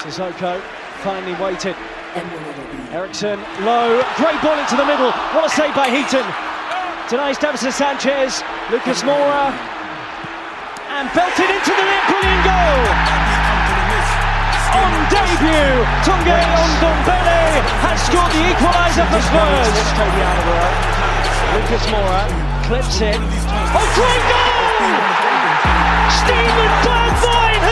Sissoko finally waited. Eriksen low, great ball into the middle. What a save by Heaton. Denies Davinson Sanchez, Lucas Moura, and belted into the net. Brilliant goal. On debut, Tanguy Ndombele has scored the equaliser for Spurs. Lucas Moura clips it. Oh, great goal! Steven Bergwijn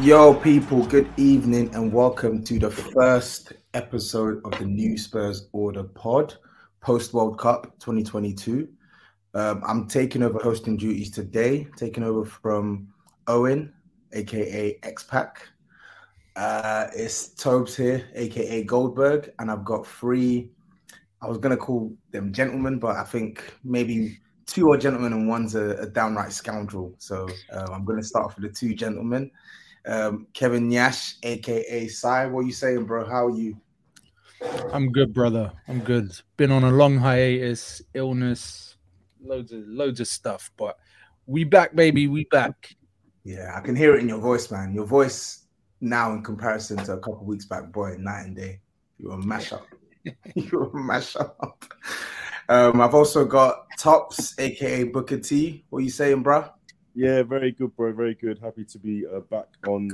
Yo, people, good evening and welcome to the first episode of the new Spurs Order pod post World Cup 2022. Um, I'm taking over hosting duties today, taking over from Owen, aka X-Pac. Uh, it's Tobes here, aka Goldberg, and I've got three. I was gonna call them gentlemen, but I think maybe two are gentlemen and one's a, a downright scoundrel. So uh, I'm gonna start off with the two gentlemen. Um, Kevin Nash, aka Cy. What are you saying, bro? How are you? I'm good, brother. I'm good. Been on a long hiatus, illness, loads of loads of stuff, but we back, baby. We back. Yeah, I can hear it in your voice, man. Your voice now, in comparison to a couple weeks back, boy, night and day. You're a mash up. You're a mash up. Um, I've also got Tops, aka Booker T. What are you saying, bro? Yeah, very good, bro. Very good. Happy to be uh, back on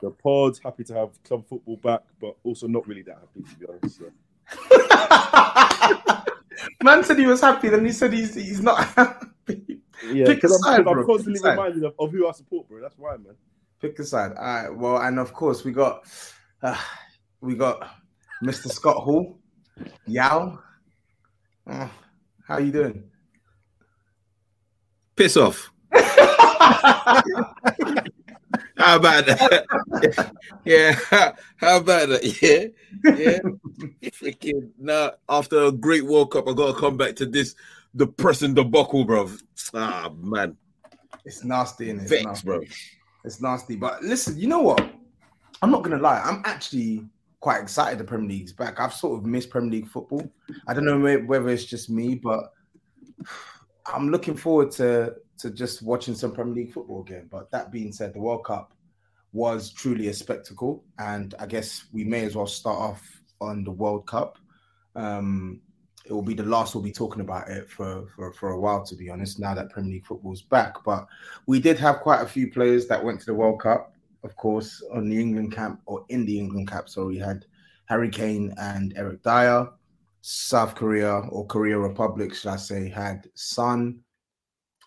the pod. Happy to have club football back, but also not really that happy to be honest. Yeah, Man said he was happy, then he said he's he's not happy. yeah Pick a because side, I'm, 'cause bro. I'm constantly Pick reminded of, of who I support, bro. That's why, man. Pick a side. All right. Well, and of course we got uh, we got Mr. Scott Hall, Yao. Uh, how you doing? Piss off. How about that? yeah, how about that? Yeah, yeah. Freaking nah. After a great World Cup, I gotta come back to this depressing debacle, bro. Ah man, It's nasty, vex, nasty. bro. It's nasty. But listen, you know what? I'm not gonna lie. I'm actually quite excited the Premier League's back. I've sort of missed Premier League football. I don't know whether it's just me, but I'm looking forward to to just watching some Premier League football again. But that being said, the World Cup was truly a spectacle, and I guess we may as well start off on the World Cup. Um, it will be the last we'll be talking about it for, for for a while, to be honest. Now that Premier League football's back, but we did have quite a few players that went to the World Cup. of course, on the England camp or in the England camp. So we had Harry Kane and Eric Dier. South Korea or Korea Republic, should I say, had Son.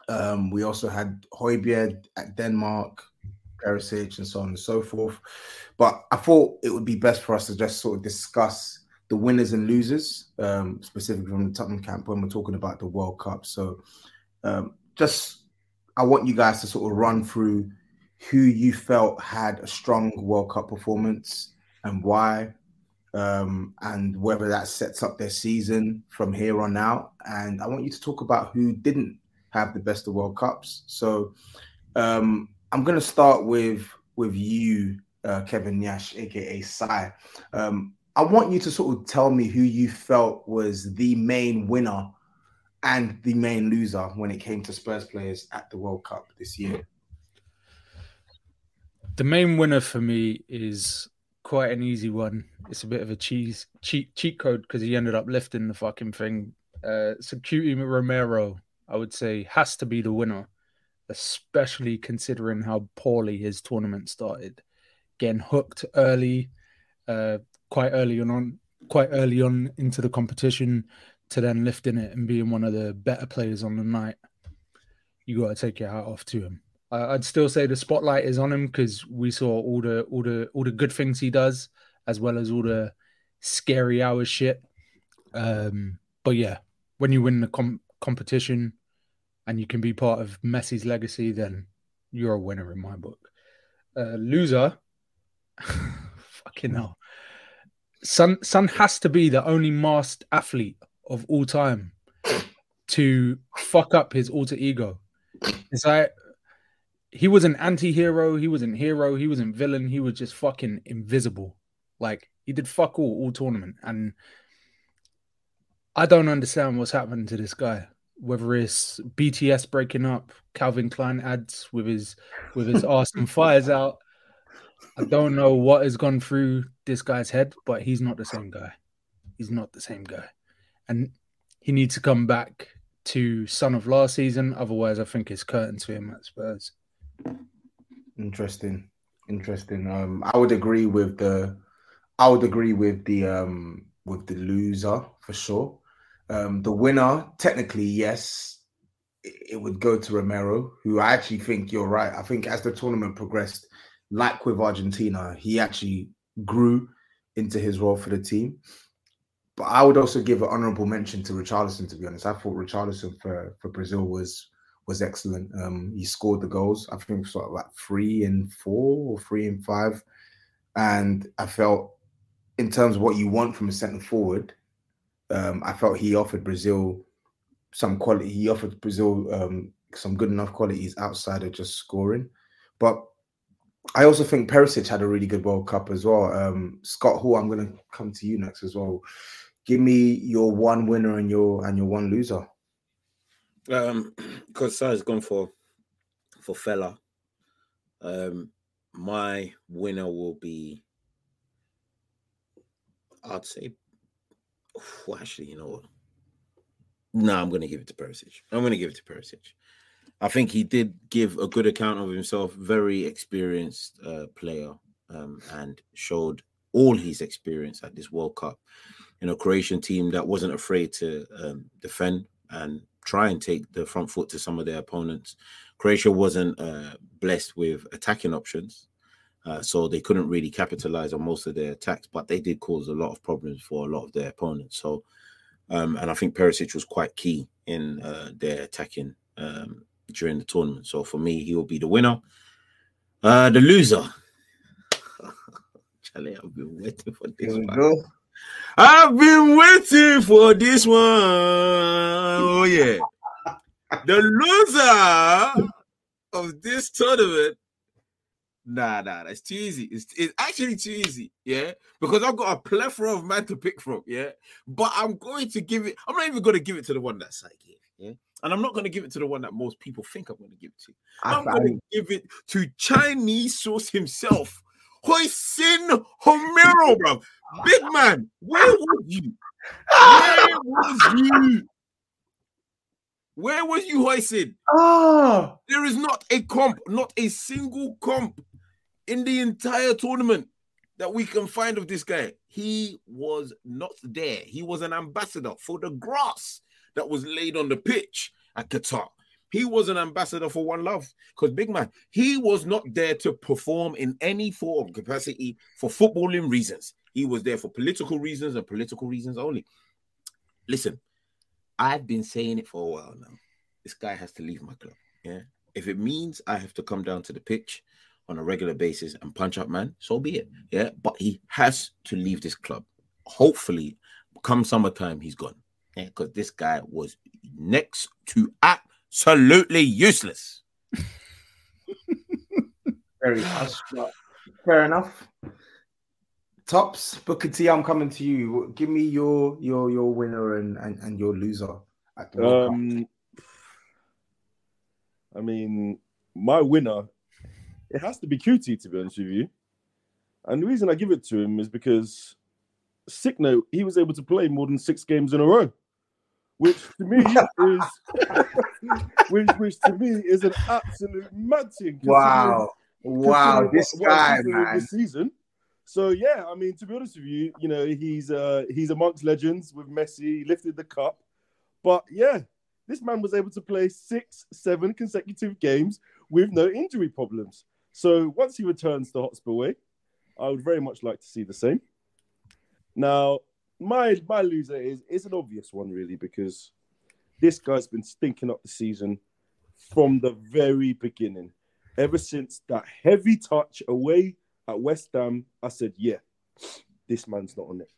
Um, we also had Højbjerg at Denmark, Perisic, and so on and so forth. But I thought it would be best for us to just sort of discuss the winners and losers, um, specifically from the Tottenham camp when we're talking about the World Cup. So, um, just I want you guys to sort of run through who you felt had a strong World Cup performance and why, um, and whether that sets up their season from here on out. And I want you to talk about who didn't have the best of World Cups. So um, I'm going to start with with you, uh, Kevin Nash, aka Sai. Um, I want you to sort of tell me who you felt was the main winner and the main loser when it came to Spurs players at the World Cup this year. The main winner for me is quite an easy one. It's a bit of a cheese cheat cheat code because he ended up lifting the fucking thing. Uh, so Cuti Romero, I would say, has to be the winner, especially considering how poorly his tournament started. Getting hooked early, uh, quite early on, quite early on into the competition, to then lifting it and being one of the better players on the night. You got to take your hat off to him. I'd still say the spotlight is on him because we saw all the all the all the good things he does, as well as all the scary hours shit. Um, but yeah, when you win the com- competition and you can be part of Messi's legacy, then you're a winner in my book. Uh, loser, fucking hell. Son Son has to be the only masked athlete of all time to fuck up his alter ego. It's like he was an anti-hero, he wasn't hero, he wasn't villain, he was just fucking invisible. Like he did fuck all all tournament. And I don't understand what's happened to this guy. Whether it's BTS breaking up, Calvin Klein ads with his with his arse and fires out. I don't know what has gone through this guy's head, but he's not the same guy. He's not the same guy. And he needs to come back to son of last season. Otherwise, I think it's curtains for him at Spurs. Interesting, interesting. Um, I would agree with the, I would agree with the um with the loser for sure. Um, the winner, technically, yes, it, would go to Romero, who I actually think you're right. I think as the tournament progressed, like with Argentina, he actually grew into his role for the team. But I would also give an honourable mention to Richarlison. To be honest, I thought Richarlison for for Brazil was was excellent. Um, he scored the goals. I think sort of like three and four or three and five, and I felt in terms of what you want from a centre forward, um, I felt he offered Brazil some quality. He offered Brazil um, some good enough qualities outside of just scoring. But I also think Perisic had a really good World Cup as well. Um, Scott Hall, I'm going to come to you next as well. Give me your one winner and your and your one loser. Um, because Sai's gone for for fella. Um, my winner will be. I'd say. Well, actually, you know what? No, I'm going to give it to Perisic. I'm going to give it to Perisic. I think he did give a good account of himself. Very experienced uh, player, um, and showed all his experience at this World Cup. You know, Croatian team that wasn't afraid to um, defend and try and take the front foot to some of their opponents. Croatia wasn't uh, blessed with attacking options, uh, so they couldn't really capitalize on most of their attacks, but they did cause a lot of problems for a lot of their opponents. So, um, and I think Perisic was quite key in uh, their attacking um, during the tournament. So for me, he will be the winner. Uh, the loser. Charlie, I've been waiting for this. I've been waiting for this one. Oh yeah. The loser of this tournament. Nah, nah, that's too easy. It's, it's actually too easy, yeah. Because I've got a plethora of man to pick from, yeah. But I'm going to give it. I'm not even going to give it to the one that I gave, yeah. And I'm not going to give it to the one that most people think I'm going to give it to. I'm going to give it to Chinese Sauce himself, Hoisin Homero, bro. Big man, where was you? Where was you? Where was you, Hoisin? Oh, ah. there is not a comp, not a single comp in the entire tournament that we can find of this guy, he was not there. He was an ambassador for the grass that was laid on the pitch at Qatar. He was an ambassador for One Love because big man, he was not there to perform in any form of capacity for footballing reasons. He was there for political reasons and political reasons only. Listen, I've been saying it for a while now. This guy has to leave my club. Yeah. If it means I have to come down to the pitch on a regular basis and punch up man, so be it. Yeah. But he has to leave this club. Hopefully, come summertime, he's gone. Yeah, because this guy was next to absolutely useless. Very fair enough. Tops, Booker T, I'm coming to you. Give me your your your winner and and, and your loser at the Um, I mean, my winner, it has to be QT, to be honest with you. And the reason I give it to him is because, sick note, he was able to play more than six games in a row, which to me is, which, which to me is an absolute mad thing. Wow. Wow, this guy, man. This season. So yeah, I mean, to be honest with you, you know, he's uh he's amongst legends with Messi, he lifted the cup. But yeah, this man was able to play six, seven consecutive games with no injury problems. So once he returns to Hotspur Way, I would very much like to see the same. Now, my my loser is is an obvious one, really, because this guy's been stinking up the season from the very beginning. Ever since that heavy touch away at West Ham, I said, yeah, this man's not on it.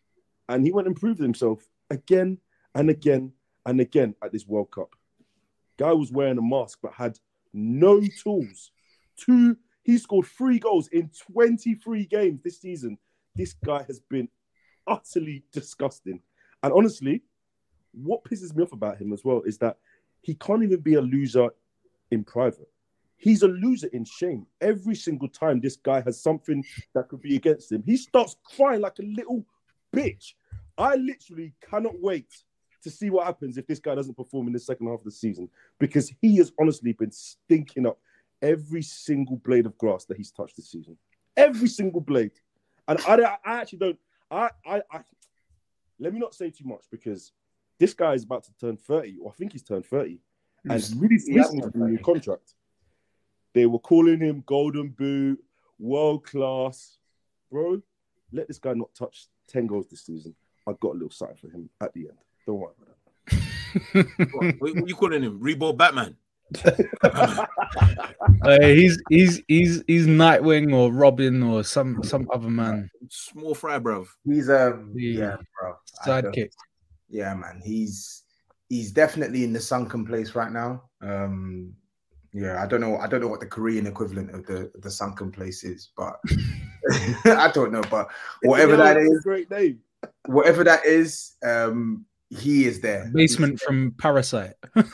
And he went and proved himself again and again and again at this World Cup. Guy was wearing a mask but had no tools. Two, he scored three goals in 23 games this season. This guy has been utterly disgusting. And honestly, what pisses me off about him as well is that he can't even be a loser in private. He's a loser in shame. Every single time this guy has something that could be against him, he starts crying like a little bitch. I literally cannot wait to see what happens if this guy doesn't perform in the second half of the season because he has honestly been stinking up every single blade of grass that he's touched this season. Every single blade. And I, I actually don't. I, I, I, let me not say too much because this guy is about to turn 30, or I think he's turned 30, and He's- really he has recently a new contract. They were calling him Golden Boot, world class. Bro, let this guy not touch 10 goals this season. I got a little sight for him at the end. Don't worry about what, what you calling him? Reebok Batman. Uh, he's he's he's he's Nightwing or Robin or some some other man. Small fry, bruv. He's um yeah, bro. Sidekick. Yeah, man. He's he's definitely in the sunken place right now. Um yeah, I don't know. I don't know what the Korean equivalent of the the sunken place is, but I don't know. But whatever that is, great name. whatever that is, um, he is there. Basement from Parasite.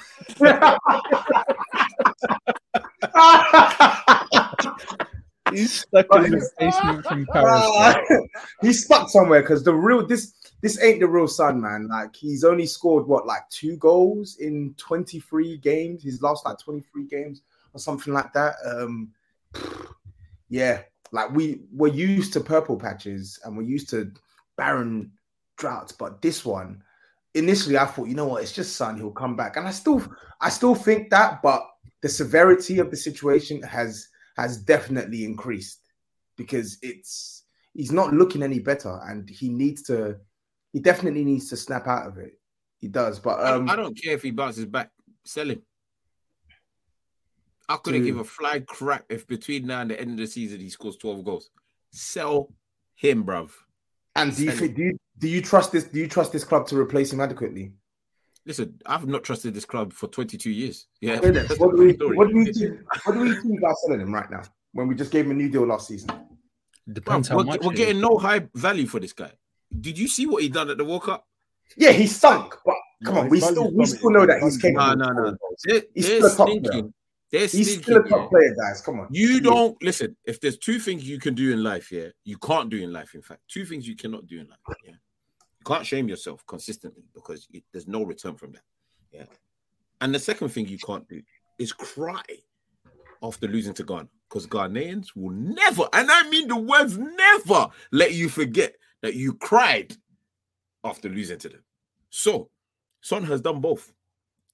He's stuck in the basement from Parasite. he's stuck somewhere because the real this this ain't the real son, man. Like he's only scored what like two goals in 23 games. He's lost like 23 games or something like that. Um yeah, like we we're used to purple patches and we're used to barren droughts, but this one initially I thought, you know what, it's just Son, he'll come back. And I still I still think that, but the severity of the situation has has definitely increased because it's he's not looking any better and he needs to he definitely needs to snap out of it. He does, but I- um I, don't care if he bounces back. Sell him. I couldn't Dude. give a fly crap if between now and the end of the season he scores 12 goals. Sell him, bruv. and do you think him. do you do you trust this do you trust this club to replace him adequately? Listen, I've not trusted this club for 22 years. Yeah. Wait a minute, that's What do we story. what do we think what do we think about selling him right now when we just gave him a new deal last season? Depends Bruv, how we're, much. we're getting is. no high value for this guy. Did you see what he done at the World Cup? Yeah, he sunk, but come No, on, we still we still know that he's value- capable. No, no, no. They're, He's they're still a top player. They're He's stinking. still a top yeah. player, guys. Come on. You don't listen. If there's two things you can do in life, yeah, you can't do in life. In fact, two things you cannot do in life. Yeah, you can't shame yourself consistently because it, there's no return from that. Yeah, and the second thing you can't do is cry after losing to Ghana. because Ghanaians will never, and I mean the words never, let you forget that you cried after losing to them. So, Son has done both.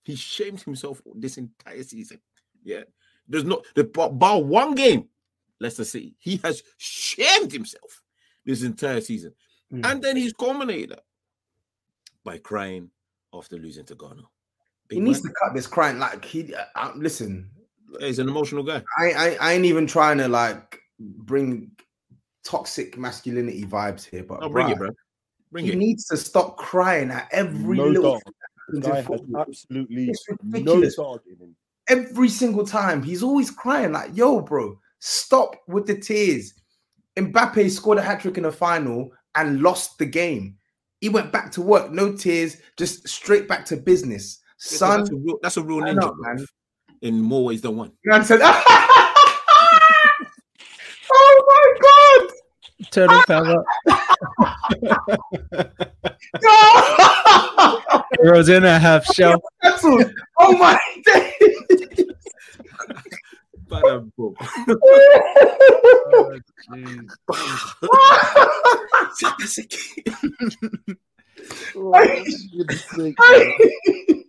He shamed himself this entire season. Yeah, there's not the bar one game. Leicester City, he has shamed himself this entire season, mm. and then he's culminated that by crying after losing to Ghana. Big he needs to cut this crying. Like he, uh, uh, listen, yeah, he's an emotional guy. I, I, I ain't even trying to like bring toxic masculinity vibes here, but oh, bring it, bro. Bring he it. needs to stop crying at every no little. Guy has absolutely no dog in. Every single time, he's always crying like, "Yo, bro, stop with the tears." Mbappe scored a hat trick in the final and lost the game. He went back to work, no tears, just straight back to business. Son, that's a real, that's a real ninja, know, man. In more ways than one. Man said, "Oh my god!" Turtle power. Rosanna half shell. Oh my days. oh,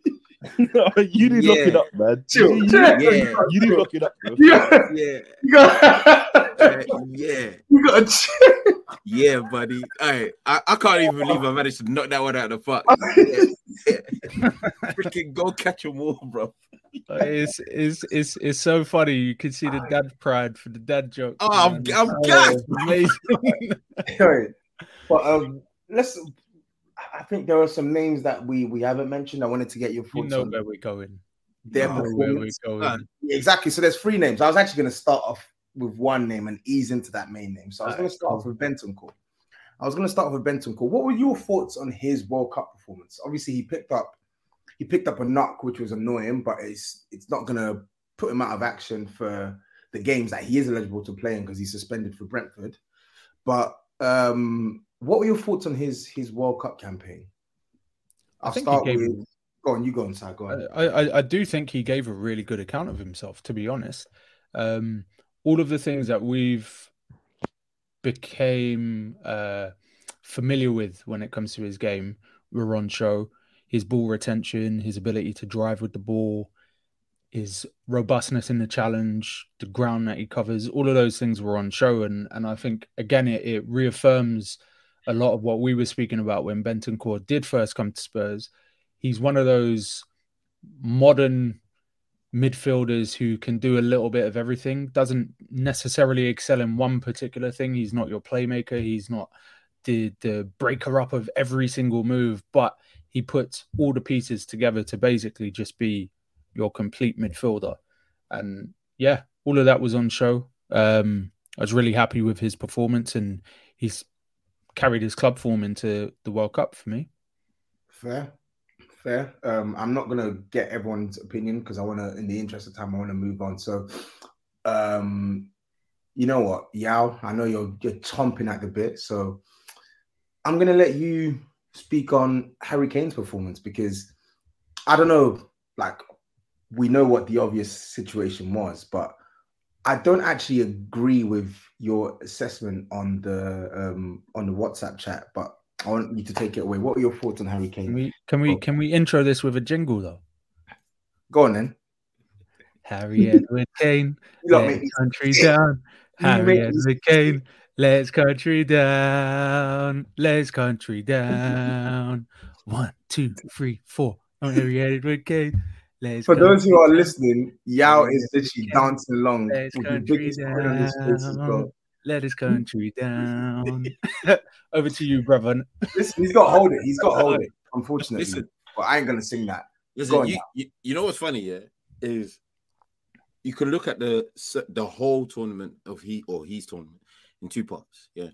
no, you need to yeah. look it up, man. Chill. You, Yeah. you, you need to look it up, bro. Yeah. Yeah, You got, yeah, you got chill. yeah, buddy. Hey, I, I can't even believe I managed to knock that one out of the park. Yeah. Freaking go catch a all, bro. It's, it's it's it's so funny. You can see the dad pride for the dad joke. Oh, I'm, man. I'm Oh, gassed. amazing. Sorry. But um, let's. I think there are some names that we we haven't mentioned. I wanted to get your you thoughts know on where we're going. their You know where we're going. Exactly. So there's three names. I was actually going to start off with one name and ease into that main name. So I was going to start off with Bentancur. I was going to start off with Bentancur. What were your thoughts on his World Cup performance? Obviously, he picked up he picked up a knock, which was annoying, but it's it's not going to put him out of action for the games that he is eligible to play in because he's suspended for Brentford. But um, what were your thoughts on his his World Cup campaign? I'll think he start gave- with. Go on, you go on, Si. Go on. I, I, I do think he gave a really good account of himself, to be honest. Um, all of the things that we've became uh, familiar with when it comes to his game were on show. His ball retention, his ability to drive with the ball, his robustness in the challenge, the ground that he covers, all of those things were on show. And and I think again it, it reaffirms a lot of what we were speaking about when Bentancur did first come to Spurs. He's one of those modern midfielders who can do a little bit of everything, doesn't necessarily excel in one particular thing. He's not your playmaker, he's not the the breaker up of every single move, but he puts all the pieces together to basically just be your complete midfielder. And yeah, all of that was on show. Um, I was really happy with his performance, and he's carried his club form into the World Cup for me. Fair, fair. Um, I'm not gonna get everyone's opinion because I want to, in the interest of time, I want to move on. So, um, you know what, Yao? I know you're you're chomping at the bit, so I'm gonna let you speak on Harry Kane's performance because I don't know, like we know what the obvious situation was, but I don't actually agree with your assessment on the um on the WhatsApp chat, but I want you to take it away. What are your thoughts on Harry Kane? Can we can we can we intro this with a jingle though? Go on then. Harry Edward Kane, let make me country down. Harry Edward Kane, let's country down. Let's country down. One, two, three, four. Oh, Harry Edward Kane. Let's For those who are listening, Yao is literally yeah. dancing along Let's with the country biggest grin on his down. well. Let his country down. Over to you, brother. Listen, he's got hold it. He's got hold it. Unfortunately, Listen. but I ain't gonna sing that. Go Listen, on, you, you, you know what's funny, yeah, is you can look at the the whole tournament of he or his tournament in two parts. Yeah,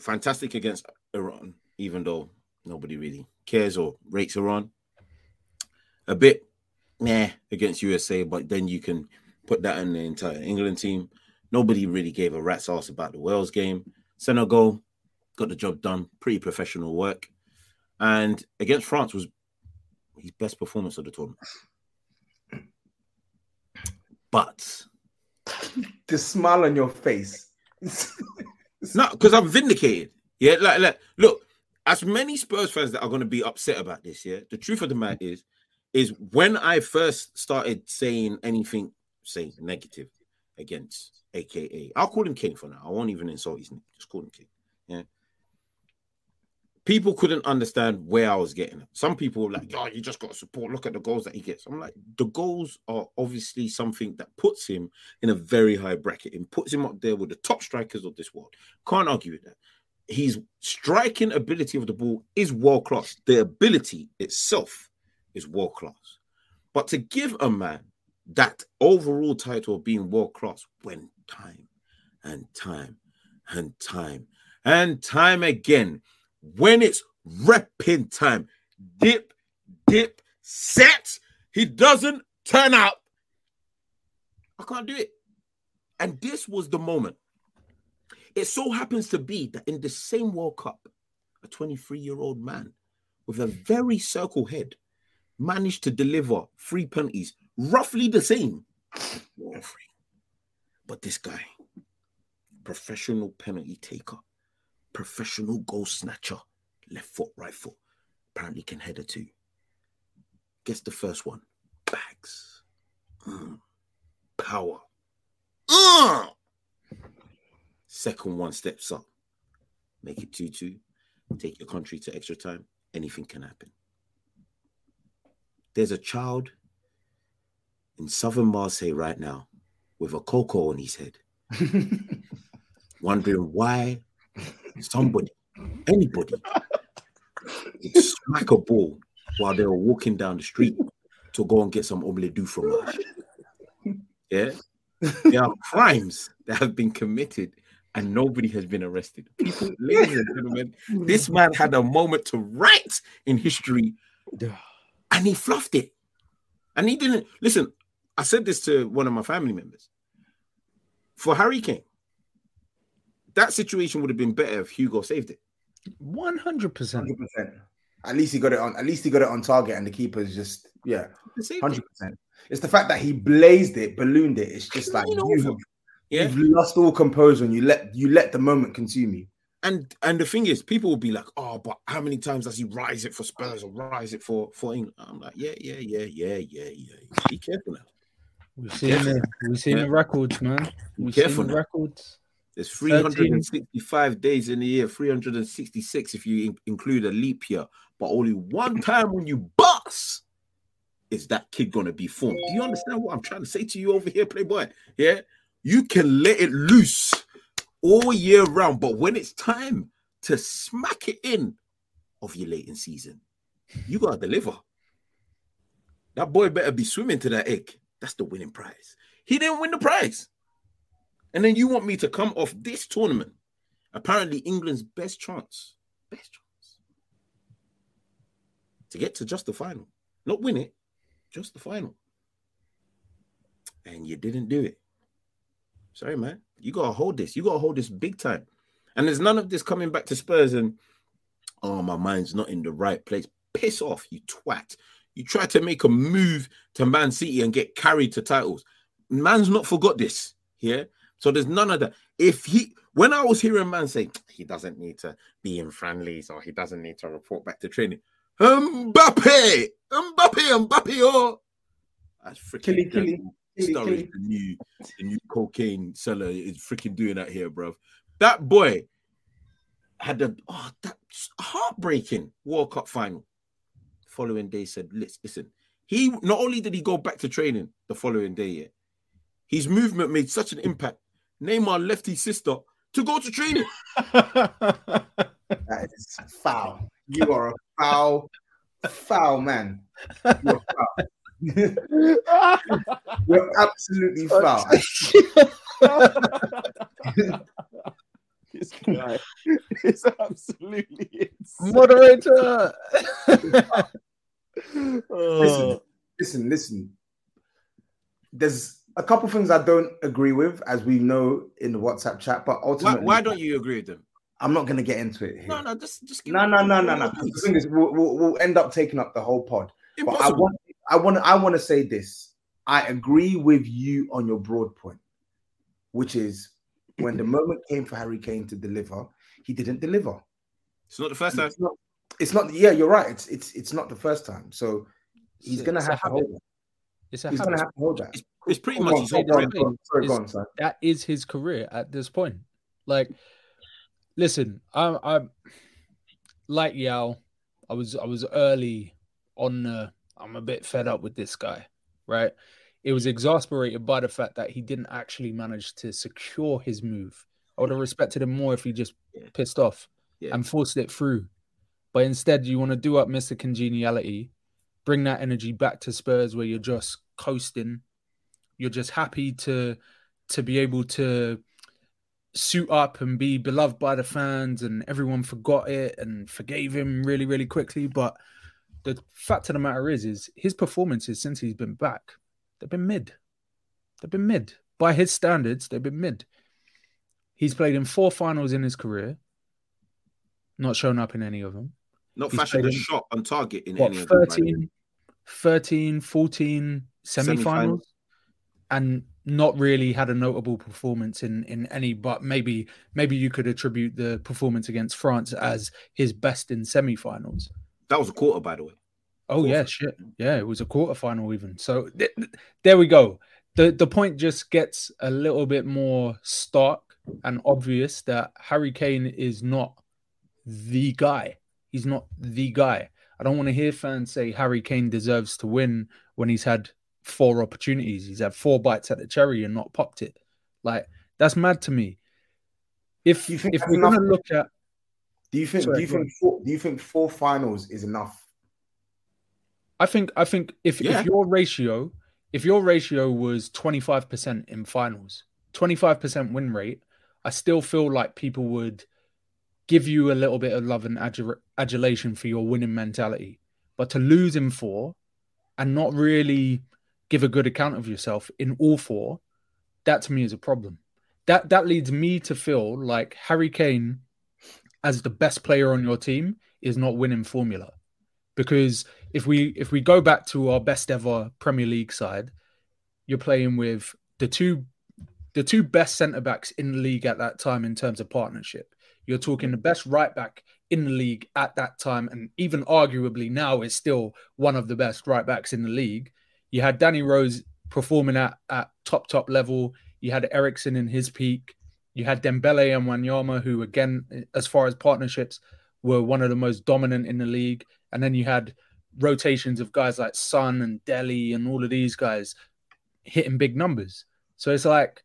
fantastic against Iran, even though nobody really cares or rates Iran. A bit meh against USA, but then you can put that in the entire England team. Nobody really gave a rat's ass about the Wales game. Senegal got the job done, pretty professional work. And against France was his best performance of the tournament. But the smile on your face. no, because I'm vindicated. Yeah, like, like, look, as many Spurs fans that are going to be upset about this, yeah, the truth of the matter is, is when I first started saying anything, say negative against AKA, I'll call him King for now. I won't even insult his name. Just call him King. Yeah. People couldn't understand where I was getting. Some people were like, "Oh, you just got to support. Look at the goals that he gets." I'm like, the goals are obviously something that puts him in a very high bracket and puts him up there with the top strikers of this world. Can't argue with that. His striking ability of the ball is world class. The ability itself is world class. But to give a man that overall title of being world class when time and time and time and time again, when it's repping time, dip, dip, set, he doesn't turn out. I can't do it. And this was the moment. It so happens to be that in the same World Cup, a 23 year old man with a very circle head managed to deliver three penalties, roughly the same. But this guy, professional penalty taker, professional goal snatcher, left foot, right foot, apparently can header too. Gets the first one, bags, mm. power. Mm. Second one steps up, make it 2 2, take your country to extra time. Anything can happen. There's a child in southern Marseille right now with a cocoa on his head, wondering why somebody, anybody, would smack a ball while they were walking down the street to go and get some omelette du fromage. Yeah, there are crimes that have been committed and nobody has been arrested. People, ladies and gentlemen, this man had a moment to write in history and he fluffed it. And he didn't listen. I said this to one of my family members. For Harry Kane, that situation would have been better if Hugo saved it. One hundred percent. Hundred percent. At least he got it on. At least he got it on target, and the keeper's just yeah, hundred percent. It's the fact that he blazed it, ballooned it. It's just like you have, yeah. you've lost all composure, and you let you let the moment consume you. And and the thing is, people will be like, "Oh, but how many times does he rise it for Spurs or rise it for for England?" I'm like, "Yeah, yeah, yeah, yeah, yeah, yeah. Be careful now." We've seen the we've seen Yeah. the records, man. We've careful seen the now. records. There's 365 days in the year, 366 if you in- include a leap year, but only one time when you bust is that kid gonna be formed. Do you understand what I'm trying to say to you over here, Playboy? Yeah, you can let it loose all year round, but when it's time to smack it in of your late in season, you gotta deliver. That boy better be swimming to that egg. That's the winning prize. He didn't win the prize. And then you want me to come off this tournament, apparently England's best chance, best chance to get to just the final, not win it, just the final. And you didn't do it. Sorry, man. You gotta hold this. You gotta hold this big time. And there's none of this coming back to Spurs and oh, my mind's not in the right place. Piss off, you twat. You try to make a move to Man City and get carried to titles. Man's not forgot this. Yeah. So there's none of that. If he, when I was hearing man say he doesn't need to be in friendlies or he doesn't need to report back to training, Mbappe, Mbappe, Mbappe, oh, that's freaking Killy, killy, killy, Sturridge, the new, the new cocaine seller is freaking doing that here, bro. That boy had a oh, that's heartbreaking World Cup final. Following day said, "Listen, listen." He not only did he go back to training the following day, yeah, his movement made such an impact. Neymar left his sister to go to training. That is foul. You are a foul, foul man. You're foul. You're absolutely foul. This guy is absolutely insane. Moderator. listen, oh. listen, listen. There's a couple things I don't agree with, as we know in the WhatsApp chat, but ultimately, why don't you agree with them? I'm not going to get into it here. No, no, just just give No, me- no, no, no, no. The thing is, we'll, we'll, we'll end up taking up the whole pod. But I want, I want, I want to say this. I agree with you on your broad point. which is when the moment came for Harry Kane to deliver, he didn't deliver. It's not the first time. It's not. It's not yeah, you're right. It's it's it's not the first time. So he's It's- gonna it's have to hold that. It's a He's habit. gonna have to hold that. It's, it's pretty Go much on, his whole career. go on. Sorry, go on, son. that is his career at this point. Like, listen, I'm, I'm like Yao. I was, I was early on. Uh, I'm a bit fed up with this guy, right? It was exasperated by the fact that he didn't actually manage to secure his move. I would have respected him more if he just pissed off Yeah. and forced it through. But instead, you want to do up Mr. Congeniality, bring that energy back to Spurs where you're just coasting. You're just happy to to be able to suit up and be beloved by the fans and everyone forgot it and forgave him really, really quickly. But the fact of the matter is, is his performances since he's been back, they've been mid. They've been mid. By his standards, they've been mid. He's played in four finals in his career, not shown up in any of them. Not He's fashioned a in- shot on target in what, any of them. by the way. 13, 13, 14 semi-finals Semi-finals. and not really had a notable performance in in any but maybe maybe you could attribute the performance against France as his best in semi-finals. That was a quarter, by the way. Oh yeah, shit. Yeah, it was a quarterfinal even. So th- th- there we go. The the point just gets a little bit more stark and obvious that Harry Kane is not the guy. He's not the guy. I don't want to hear fans say Harry Kane deserves to win when he's had four opportunities. He's had four bites at the cherry and not popped it. Like that's mad to me. If you think if we're gonna look at Do you think? Sorry, do you think? Four, do you think four finals is enough? I think I think if Yeah. if your ratio if your ratio was 25% in finals, 25% win rate, I still feel like people would give you a little bit of love and adju- adulation for your winning mentality. But to lose in four and not really give a good account of yourself in all four, that to me is a problem. That that leads me to feel like Harry Kane as the best player on your team is not winning formula because if we if we go back to our best ever Premier League side, you're playing with the two the two best centre backs in the league at that time in terms of partnership. You're talking the best right back in the league at that time, and even arguably now is still one of the best right backs in the league. You had Danny Rose performing at, at top top level. You had Eriksen in his peak. You had Dembele and Wanyama, who again, as far as partnerships, were one of the most dominant in the league. And then you had rotations of guys like Son and Dele and all of these guys hitting big numbers. So it's like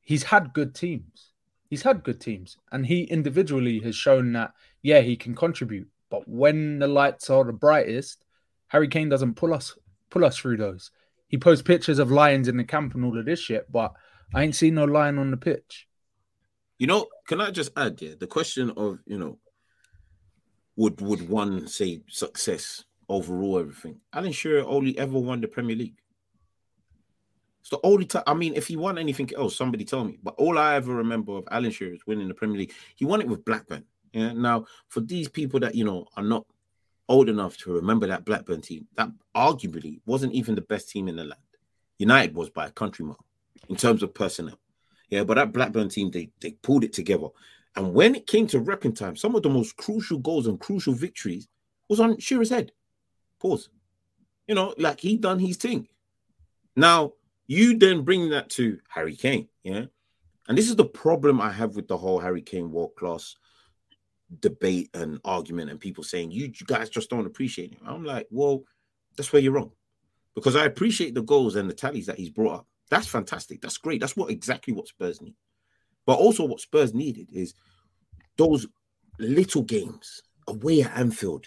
he's had good teams. He's had good teams. And he individually has shown that, yeah, he can contribute. But when the lights are the brightest, Harry Kane doesn't pull us pull us through those. He posts pictures of lions in the camp and all of this shit, but I ain't seen no lion on the pitch. You know, can I just add, yeah, the question of, you know, would would one say success overall everything? Alan Shearer only ever won the Premier League. It's the only time. I mean, if he won anything else, somebody tell me. But all I ever remember of Alan Shearer is winning the Premier League. He won it with Blackburn. Yeah. Now, for these people that you know are not old enough to remember that Blackburn team, that arguably wasn't even the best team in the land. United was by a country mile in terms of personnel. Yeah, but that Blackburn team, they they pulled it together. And when it came to repping time, some of the most crucial goals and crucial victories was on Shearer's head. Pause. You know, like he done his thing. Now you then bring that to Harry Kane, yeah. And this is the problem I have with the whole Harry Kane world class debate and argument, and people saying you, you guys just don't appreciate him. I'm like, well, that's where you're wrong, because I appreciate the goals and the tallies that he's brought up. That's fantastic. That's great. That's what exactly what Spurs need. But also, what Spurs needed is those little games away at Anfield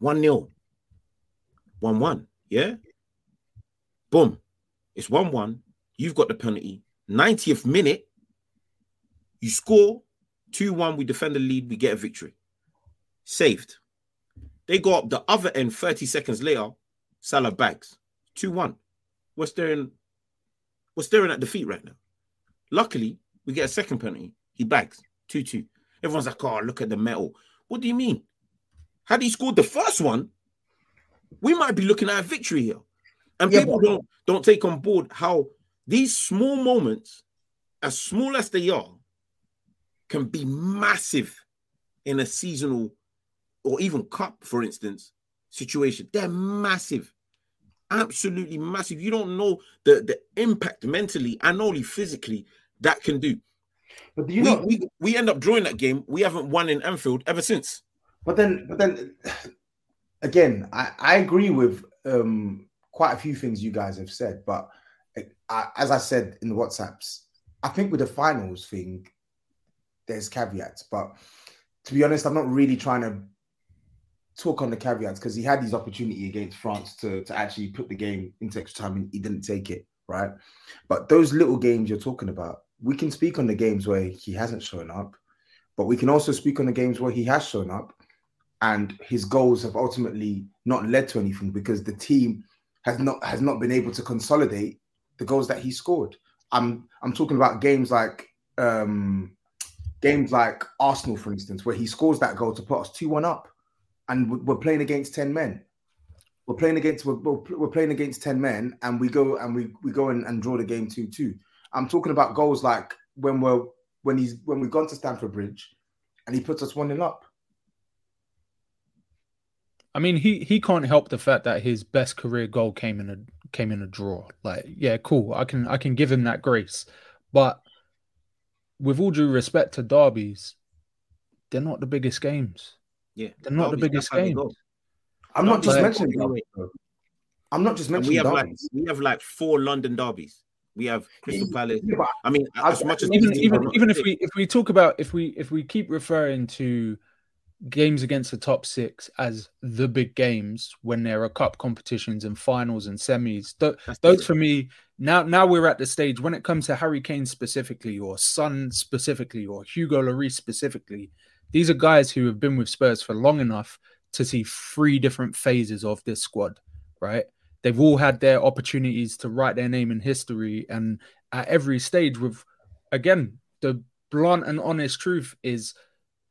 1 0, 1 1. Yeah. Boom. It's 1 1. You've got the penalty. 90th minute, you score 2 1. We defend the lead. We get a victory. Saved. They go up the other end 30 seconds later. Salah bags 2 1. We're staring, we're staring at defeat right now. Luckily, we get a second penalty. He bags 2 2. Everyone's like, oh, look at the metal. What do you mean? Had he scored the first one, we might be looking at a victory here. And Yeah, people but- don't don't take on board how these small moments as small as they are, can be massive in a seasonal or even cup, for instance, situation. They're massive, absolutely massive. You don't know the, the impact mentally and only physically that can do. But do you we, know we, we end up drawing that game. We haven't won in Anfield ever since. But then, but then, again, I, I agree with um, quite a few things you guys have said. But I, as I said in the WhatsApps, I think with the finals thing, there's caveats. But to be honest, I'm not really trying to talk on the caveats because he had his opportunity against France to, to actually put the game into extra time and he didn't take it, right? But those little games you're talking about, we can speak on the games where he hasn't shown up, but we can also speak on the games where he has shown up and his goals have ultimately not led to anything because the team has not has not been able to consolidate the goals that he scored. I'm I'm talking about games like um games like Arsenal, for instance, where he scores that goal to put us 2-1 up and we're playing against 10 men. We're playing against we're, we're playing against 10 men and we go and we, we go and, and draw the game 2-2. I'm talking about goals like when we're when he's when we've gone to Stamford Bridge and he puts us one 0 up. I mean, he he can't help the fact that his best career goal came in a came in a draw. Like, yeah, cool. I can I can give him that grace, but with all due respect to derbies, they're not the biggest games. Yeah, they're not the biggest games. I'm not just mentioning derbies. I'm not just mentioning we have derbies. like we have like four London derbies. We have Crystal Palace. Yeah, I mean, as much as even even even if we if we talk about if we if we keep referring to games against the top six as the big games when there are cup competitions and finals and semis, th- those for me now now we're at the stage when it comes to Harry Kane specifically or Son specifically or Hugo Lloris specifically. These are guys who have been with Spurs for long enough to see three different phases of this squad, right? They've all had their opportunities to write their name in history, and at every stage, with again, the blunt and honest truth is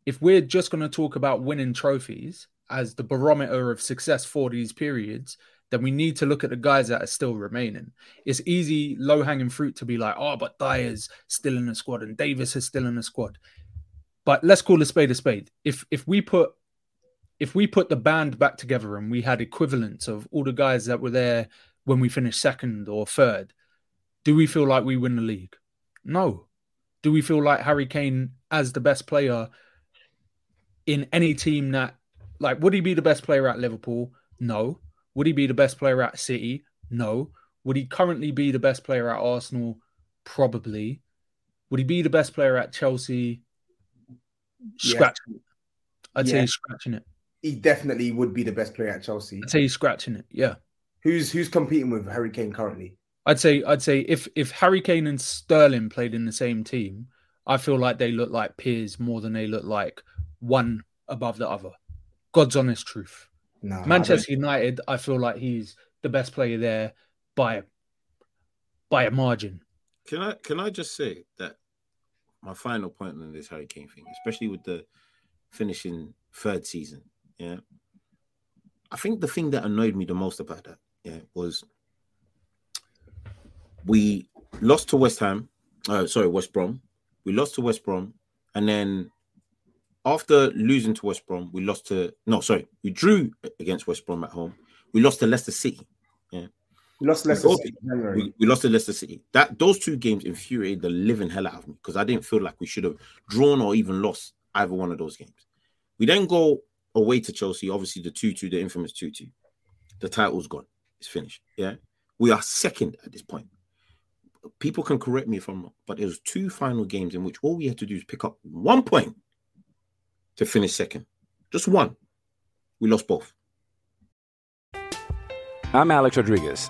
if we're just going to talk about winning trophies as the barometer of success for these periods, then we need to look at the guys that are still remaining. It's easy, low hanging fruit to be like, oh, but Dier's still in the squad and Davies is still in the squad. But let's call a spade a spade. If if we put if we put the band back together and we had equivalents of all the guys that were there when we finished second or third, do we feel like we win the league? No. Do we feel like Harry Kane as the best player in any team that like would he be the best player at Liverpool? No. Would he be the best player at City? No. Would he currently be the best player at Arsenal? Probably. Would he be the best player at Chelsea? Yeah. Scratching it. I'd say he's scratching it. He definitely would be the best player at Chelsea. I'd say he's scratching it. Yeah. Who's who's competing with Harry Kane currently? I'd say I'd say if if Harry Kane and Sterling played in the same team, I feel like they look like peers more than they look like one above the other. God's honest truth. No, I Manchester United, I feel like he's the best player there by by a margin. Can I can I just say that my final point on this Harry Kane thing, especially with the finishing third season, yeah. I think the thing that annoyed me the most about that, yeah, was we lost to West Ham, uh, sorry, West Brom. We lost to West Brom, and then after losing to West Brom, we lost to no, sorry, we drew against West Brom at home. We lost to Leicester City. Yeah, We lost to Leicester lost- City we, we lost to Leicester City. That those two games infuriated the living hell out of me because I didn't feel like we should have drawn or even lost either one of those games. We then go away to Chelsea, obviously the 2-2, the infamous 2-2. The title's gone. It's finished. Yeah. We are second at this point. People can correct me if I'm wrong, but there was two final games in which all we had to do is pick up one point to finish second. Just one. We lost both. I'm Alex Rodriguez.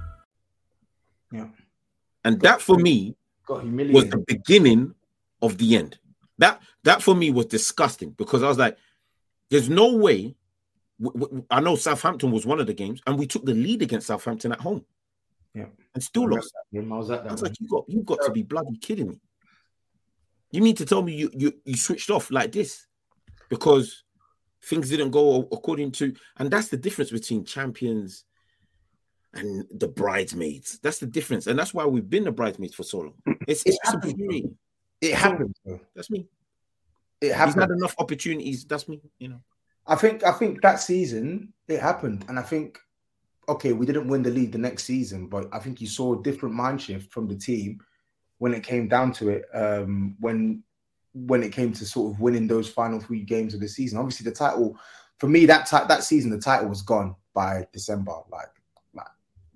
Yeah. And that for me Got was the beginning of the end. That that for me was disgusting because I was like, "There's no way." w- w- I know Southampton was one of the games, and we took the lead against Southampton at home Yeah. and still I lost. that. I was I that was like, "You got you got to be bloody kidding me!" You mean to tell me you you you switched off like this because things didn't go according to, and that's the difference between champions and the bridesmaids. That's the difference, and that's why we've been the bridesmaids for so long. It's it's just infuriating. It happens. That's me. It He's happened. had enough opportunities. That's me. You know. I think I think that season it happened, and I think okay, we didn't win the league the next season, but I think you saw a different mind shift from the team when it came down to it. Um, when when it came to sort of winning those final three games of the season, obviously the title for me that ti- that season the title was gone by December. Like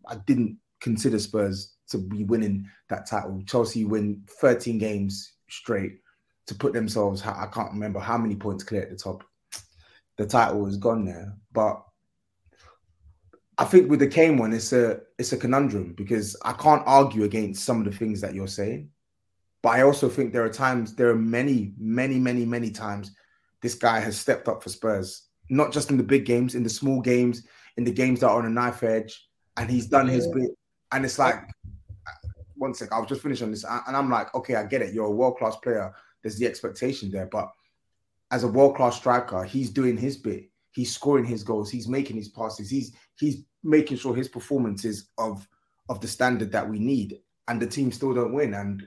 I didn't consider Spurs to be winning that title. Chelsea win 13 games straight to put themselves. I can't remember how many points clear at the top the title was gone there. But I think with the Kane one, it's a it's a conundrum because I can't argue against some of the things that you're saying. But I also think there are times, there are many, many, many, many times this guy has stepped up for Spurs, not just in the big games, in the small games, in the games that are on a knife edge, and he's done his bit. And it's oh. like, uh, one sec, I'll just finish on this. And I'm like, okay, I get it. You're a world class player. There's the expectation there, but as a world class striker, he's doing his bit. He's scoring his goals. He's making his passes. He's he's making sure his performance is of of the standard that we need. And the team still don't win. And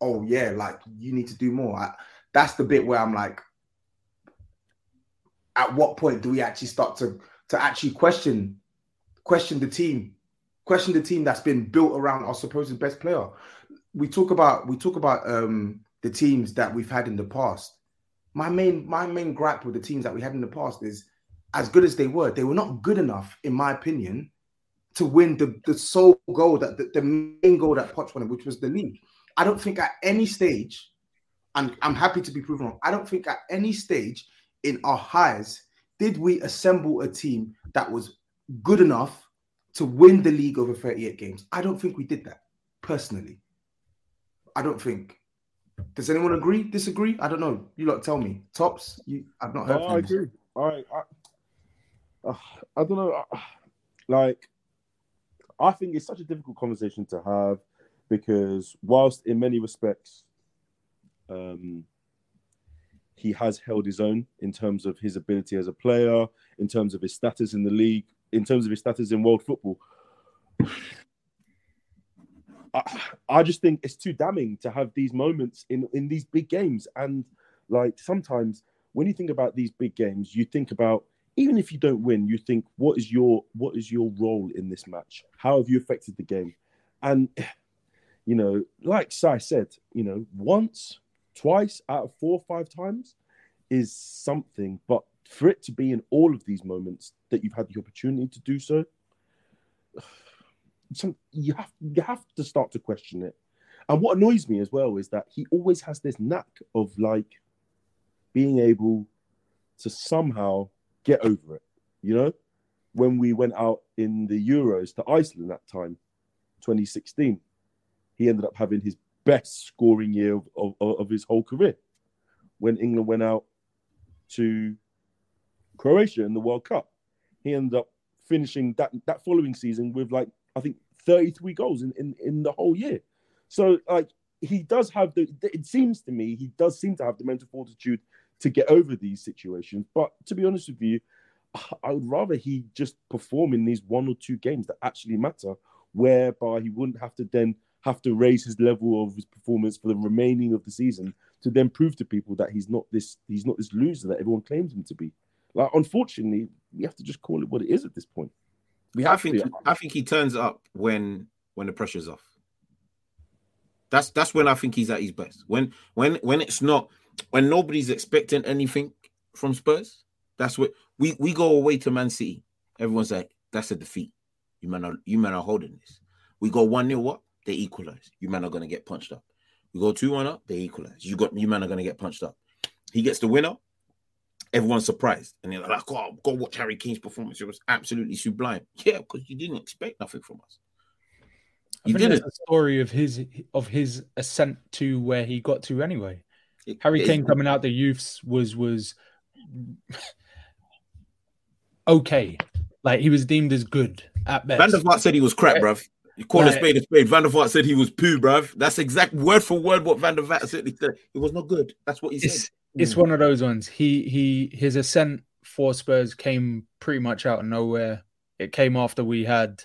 oh yeah, like you need to do more. I, that's the bit where I'm like, at what point do we actually start to to actually question question the team, question the team that's been built around our supposed best player? We talk about we talk about um the teams that we've had in the past my main my main gripe with the teams that we had in the past is as good as they were, they were not good enough, in my opinion, to win the, the sole goal that the, the main goal that Poch wanted, which was the league. I don't think at any stage, and I'm happy to be proven wrong, I don't think at any stage in our highs did we assemble a team that was good enough to win the league over 38 games. I don't think we did that personally. I don't think. Does anyone agree? Disagree? I don't know. You lot tell me. Tops, you. I've not heard. No, I agree. All right. I, uh, I don't know. uh, Like, I think it's such a difficult conversation to have because whilst in many respects, um, he has held his own in terms of his ability as a player, in terms of his status in the league, in terms of his status in world football. I, I just think it's too damning to have these moments in in these big games. And like sometimes when you think about these big games you think about even if you don't win you think what is your what is your role in this match? How have you affected the game? And you know like Sai said you know once twice out of four or five times is something. But for it to be in all of these moments that you've had the opportunity to do so some you have you have to start to question it. And what annoys me as well is that he always has this knack of like being able to somehow get over it. You know, when we went out in the Euros to Iceland that time, 2016, he ended up having his best scoring year of, of, of his whole career. When England went out to Croatia in the World Cup, he ended up finishing that that following season with like I think 33 goals in, in, in the whole year. So like he does have the it seems to me he does seem to have the mental fortitude to get over these situations. But to be honest with you, I would rather he just perform in these one or two games that actually matter, whereby he wouldn't have to then have to raise his level of his performance for the remaining of the season to then prove to people that he's not this he's not this loser that everyone claims him to be. Like unfortunately, we have to just call it what it is at this point. We I have think to. I think he turns up when when the pressure's off. That's that's when I think he's at his best. When when when it's not when nobody's expecting anything from Spurs, that's what we we go away to Man City. Everyone's like, that's a defeat. You man are you man are holding this. We go one nil what? They equalize. You man are gonna get punched up. We go two one up. They equalize. You got you man are gonna get punched up. He gets the winner. Everyone's surprised, and they're like, "Oh, go watch Harry Kane's performance. It was absolutely sublime." Yeah, because you didn't expect nothing from us. You did it. The story of his of his ascent to where he got to anyway. It, Harry Kane coming out the youths was was okay. Like he was deemed as good at best. Van der Vaart said he was crap, bruv. You call right. a spade a spade. Van der Vaart said he was poo, bruv. That's exact word for word what Van der Vaart said. He said it was not good. That's what he said. It's mm. one of those ones. He he his ascent for Spurs came pretty much out of nowhere. It came after we had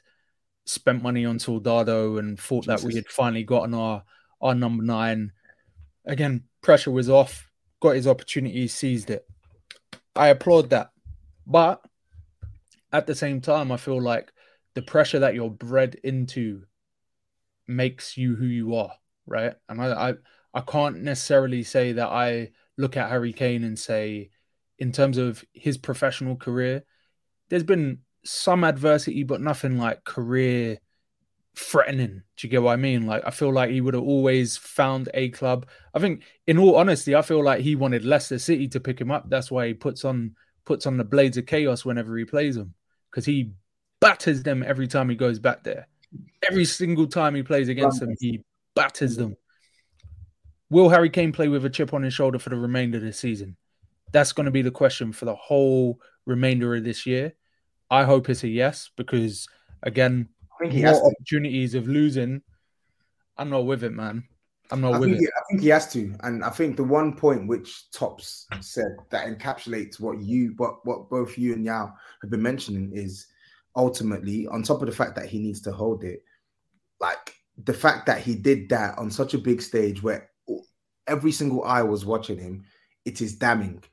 spent money on Soldado and thought Jesus. that we had finally gotten our our number nine. Again, pressure was off. Got his opportunity, seized it. I applaud that, but at the same time, I feel like the pressure that you're bred into makes you who you are, right? And I, I, I can't necessarily say that I look at Harry Kane and say, in terms of his professional career, there's been some adversity, but nothing like career threatening. Do you get what I mean? Like, I feel like he would have always found a club. I think, in all honesty, I feel like he wanted Leicester City to pick him up. That's why he puts on puts on the blades of chaos whenever he plays them because he batters them every time he goes back there. Every single time he plays against them, he batters them. Will Harry Kane play with a chip on his shoulder for the remainder of the season? That's going to be the question for the whole remainder of this year. I hope it's a yes because again, I think he more opportunities of losing. I'm not with it, man. I'm not I with it. He, I think he has to, and I think the one point which Tops said that encapsulates what you, what what both you and Yao have been mentioning is ultimately on top of the fact that he needs to hold it, like the fact that he did that on such a big stage where every single eye was watching him, it is damning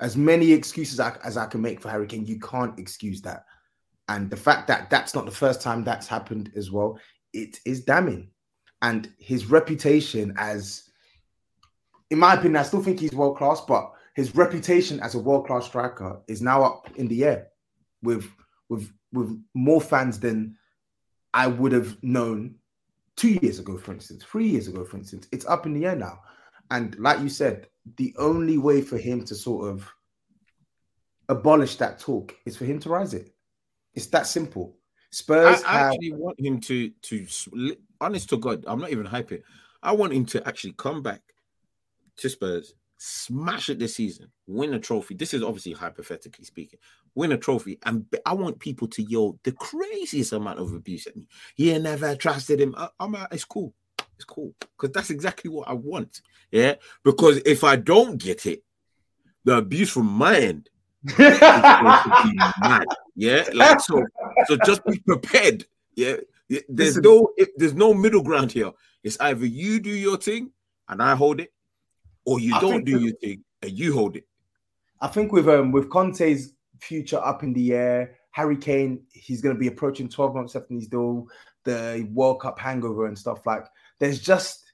as many excuses as I can make for Harry Kane, you can't excuse that. And the fact that that's not the first time that's happened as well, it is damning. And his reputation as, in my opinion, I still think he's world class, but his reputation as a world class striker is now up in the air with with with more fans than I would have known two years ago, for instance, three years ago, for instance. It's up in the air now. And like you said, the only way for him to sort of abolish that talk is for him to rise it. It's that simple. Spurs. I, I have... actually want him to to honest to God, I'm not even hyping. I want him to actually come back to Spurs, smash it this season, win a trophy. This is obviously hypothetically speaking, win a trophy, and I want people to yell the craziest amount of abuse at me. You never trusted him. I, am it's cool. It's cool because that's exactly what I want. Yeah, because if I don't get it, the abuse from my end yeah, like so. So just be prepared. Yeah, there's Listen. no there's no middle ground here. It's either you do your thing and I hold it, or you I don't do your thing and you hold it. I think with um with Conte's future up in the air, Harry Kane, he's going to be approaching 12 months after he's doing the World Cup hangover and stuff like there's just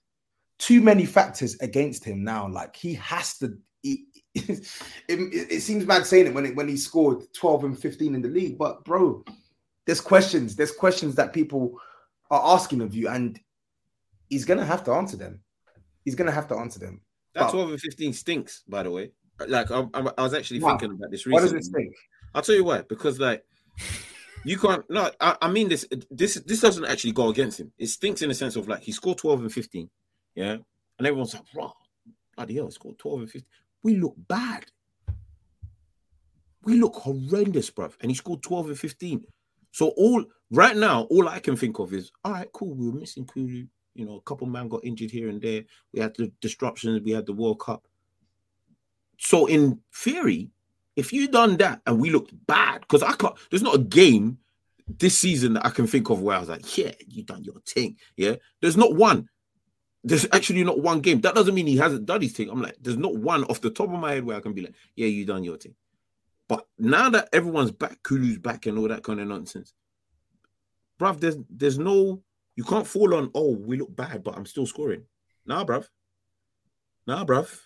too many factors against him now. Like he has to. He, it, it, seems bad saying it when it, when he scored 12 and 15 in the league, but bro, there's questions. There's questions that people are asking of you, and he's gonna have to answer them. He's gonna have to answer them. That 12 and 15 stinks, by the way. Like I, I was actually wow. thinking about this recently. Why does it stink? I'll tell you why. Because like you can't. No, I, I, mean this. This this doesn't actually go against him. It stinks in the sense of like he scored twelve and fifteen, yeah, and everyone's like, "Wow, bloody hell, he scored twelve and 15. We look bad. We look horrendous, bruv. And he scored twelve and fifteen. So all right now, all I can think of is, all right, cool. We were missing Kulu. You know, a couple man got injured here and there. We had the disruptions. We had the World Cup. So in theory, if you done that and we looked bad, because I can't, there's not a game this season that I can think of where I was like, yeah, you done your thing. Yeah. There's not one. There's actually not one game. That doesn't mean he hasn't done his thing. I'm like, there's not one off the top of my head where I can be like, yeah, you done your thing. But now that everyone's back, Kulu's back and all that kind of nonsense, bruv, there's there's no You can't fall on, oh, we look bad, but I'm still scoring. Nah, bruv. Nah, bruv.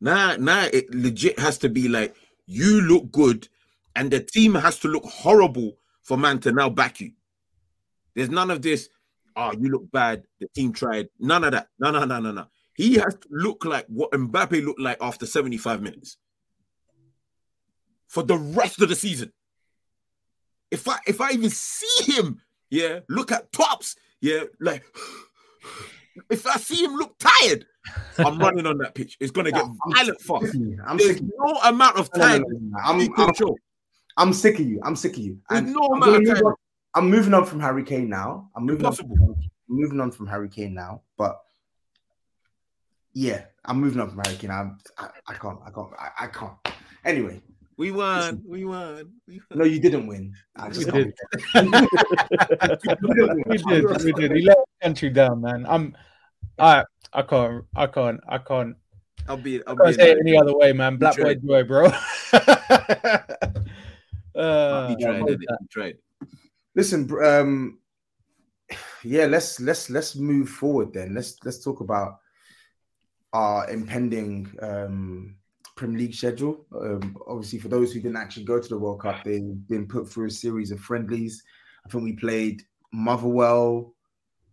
Nah, nah, it legit has to be like you look good, and the team has to look horrible for man to now back you. There's none of this, oh, you look bad, the team tried. None of that. No, no, no, no, no. He has to look like what Mbappe looked like after 75 minutes for the rest of the season. If I if I even see him, yeah, look at tops, yeah, like if I see him look tired, I'm running on that pitch. It's gonna get I'm violent fast. I'm There's sick of you. no amount of time. no, no, no. I'm, I'm. I'm sick of you. I'm sick of you. And no I'm, amount of time. on. I'm moving on from Harry Kane now. I'm moving on. Impossible. From, I'm moving on from Harry Kane now. But yeah, I'm moving on from Harry Kane. I'm, I, I can't. I can't. I, I can't. Anyway, We won. We won. We won. no, you didn't win. I We just did. can't. we did. We did. He let the country down, man. I'm. I. I can't. I can't. I can't. I'll be. I'll I can't be say it any other way, man. Black boy joy, bro. uh, tried. what was didn't that? He He tried. Listen, um, yeah, let's let's let's move forward then. Let's let's talk about our impending um, Premier League schedule. Um, obviously, for those who didn't actually go to the World Cup, they've been put through a series of friendlies. I think we played Motherwell,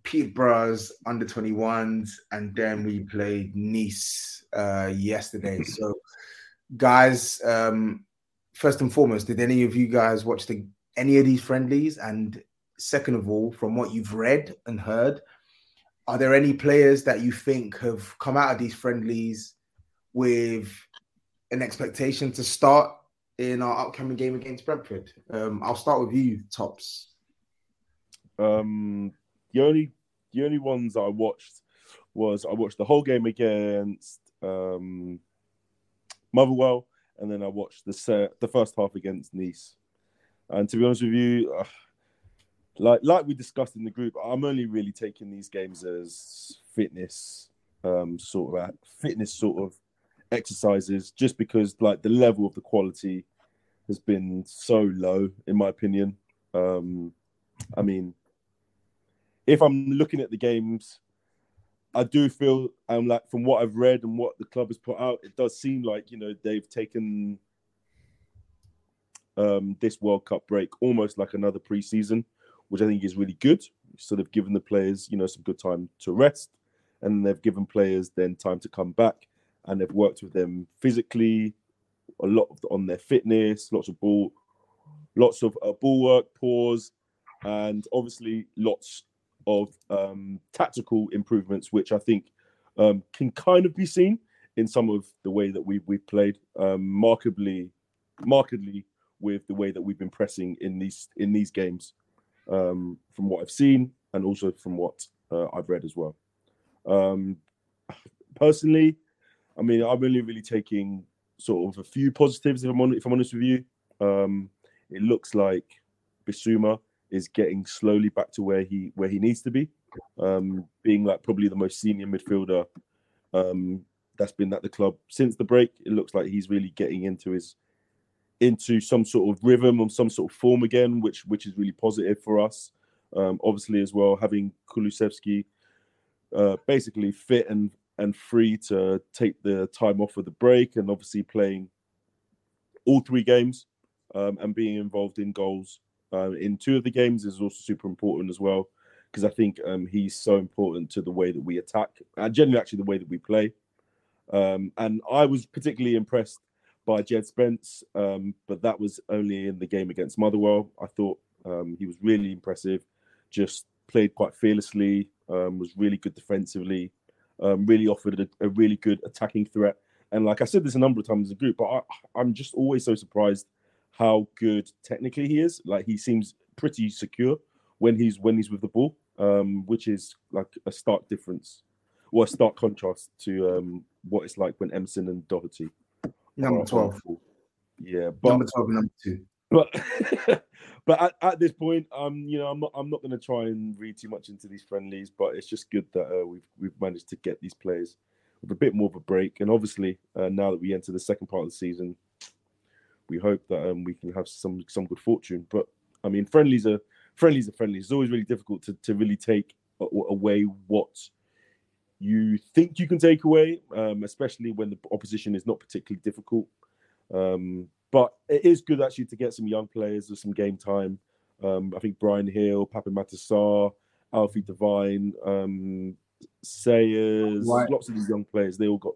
Peterborough's under 21s, and then we played Nice uh, yesterday. So, guys, um, first and foremost, did any of you guys watch the any of these friendlies? And second of all, from what you've read and heard, are there any players that you think have come out of these friendlies with an expectation to start in our upcoming game against Brentford? Um, I'll start with you, Tops. Um, the only the only ones I watched was I watched the whole game against um, Motherwell, and then I watched the set, the first half against Nice. And to be honest with you, uh, like like we discussed in the group, I'm only really taking these games as fitness, um, sort of fitness sort of exercises, just because like the level of the quality has been so low, in my opinion. Um, I mean, if I'm looking at the games, I do feel I'm like from what I've read and what the club has put out, it does seem like you know they've taken um, this World Cup break almost like another preseason, which I think is really good. Sort of given the players you know some good time to rest, and they've given players then time to come back, and they've worked with them physically, a lot on their fitness, lots of ball, lots of uh, ball work, pause, and obviously lots of um, tactical improvements, which I think um, can kind of be seen in some of the way that we've we've played, um, markedly, markedly with the way that we've been pressing in these in these games, um, from what I've seen and also from what uh, I've read as well. Um, personally, I mean, I'm only really taking sort of a few positives. If I'm on, if I'm honest with you, um, it looks like Bissouma is getting slowly back to where he where he needs to be, um, being like probably the most senior midfielder um, that's been at the club since the break. It looks like he's really getting into his into some sort of rhythm or some sort of form again, which which is really positive for us. Um, obviously, as well having Kulusevski uh, basically fit and and free to take the time off of the break, and obviously playing all three games um, and being involved in goals uh, in two of the games is also super important as well because I think um, he's so important to the way that we attack and generally actually the way that we play. Um, and I was particularly impressed by Jed Spence, um, but that was only in the game against Motherwell. I thought um, he was really impressive, just played quite fearlessly, was really good defensively, um, really offered a, a really good attacking threat. And like I said this a number of times in the group, but I, I'm just always so surprised how good technically he is. Like he seems pretty secure when he's when he's with the ball, um, which is like a stark difference, or a stark contrast to um, what it's like when Emerson and Doherty. Number 12. Yeah, but number 12 and number two. But but at, at this point, um, you know, I'm not I'm not going to try and read too much into these friendlies, but it's just good that uh, we've we've managed to get these players with a bit more of a break, and obviously uh, now that we enter the second part of the season, we hope that um, we can have some some good fortune. But I mean, friendlies are friendlies are friendlies. It's always really difficult to, to really take away what you think you can take away, um, especially when the opposition is not particularly difficult. Um, but it is good actually to get some young players with some game time. Um, I think Bryan Gil, Papa Matar Sarr, Alfie Devine, um, Sayers, White. lots of these young players. They all got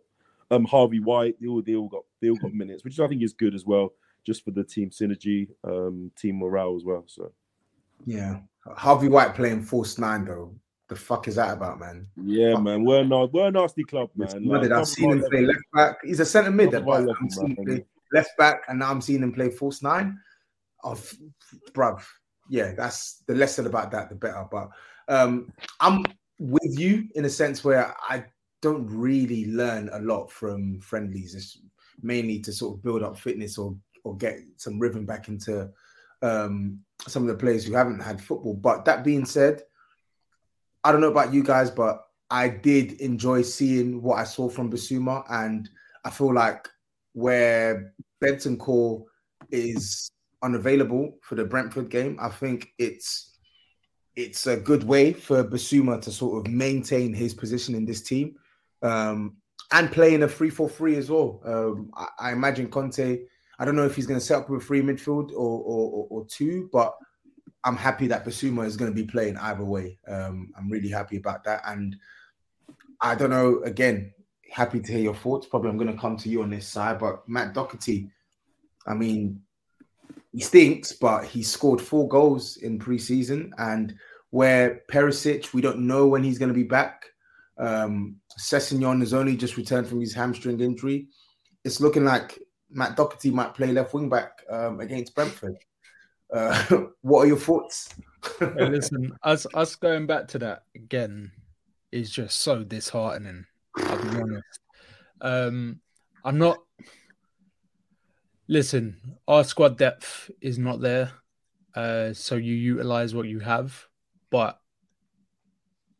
um, Harvey White. They all they all got they all got minutes, which I think is good as well, just for the team synergy, um, team morale as well. So Yeah. Harvey White playing false nine though. The fuck is that about, man? yeah, man, we're not we're a nasty club, man. Like, I've seen him play left back. He's a centre mid, but I'm level, him play left back, and now I'm seeing him play false nine. Oh, f- bruv. Yeah, that's the less said about that, the better. But um, I'm with you in a sense where I don't really learn a lot from friendlies. It's mainly to sort of build up fitness or or get some rhythm back into um, some of the players who haven't had football. But that being said, I don't know about you guys, but I did enjoy seeing what I saw from Bissouma, and I feel like where Bentancur is unavailable for the Brentford game, I think it's it's a good way for Bissouma to sort of maintain his position in this team um, and play in a 3 4 3 as well. Um, I, I imagine Conte, I don't know if he's going to set up with a free midfield or, or, or, or two, but I'm happy that Bissouma is going to be playing either way. Um, I'm really happy about that. And I don't know, again, happy to hear your thoughts. Probably I'm going to come to you on this side, but Matt Doherty, I mean, he stinks, but he scored four goals in preseason. And where Perisic, we don't know when he's going to be back. Um, Sessegnon has only just returned from his hamstring injury. It's looking like Matt Doherty might play left wing back um, against Brentford. Uh, what are your thoughts? Hey, listen, us us going back to that again is just so disheartening. I'll be honest. Um, I'm not. Listen, our squad depth is not there, uh, so you utilize what you have. But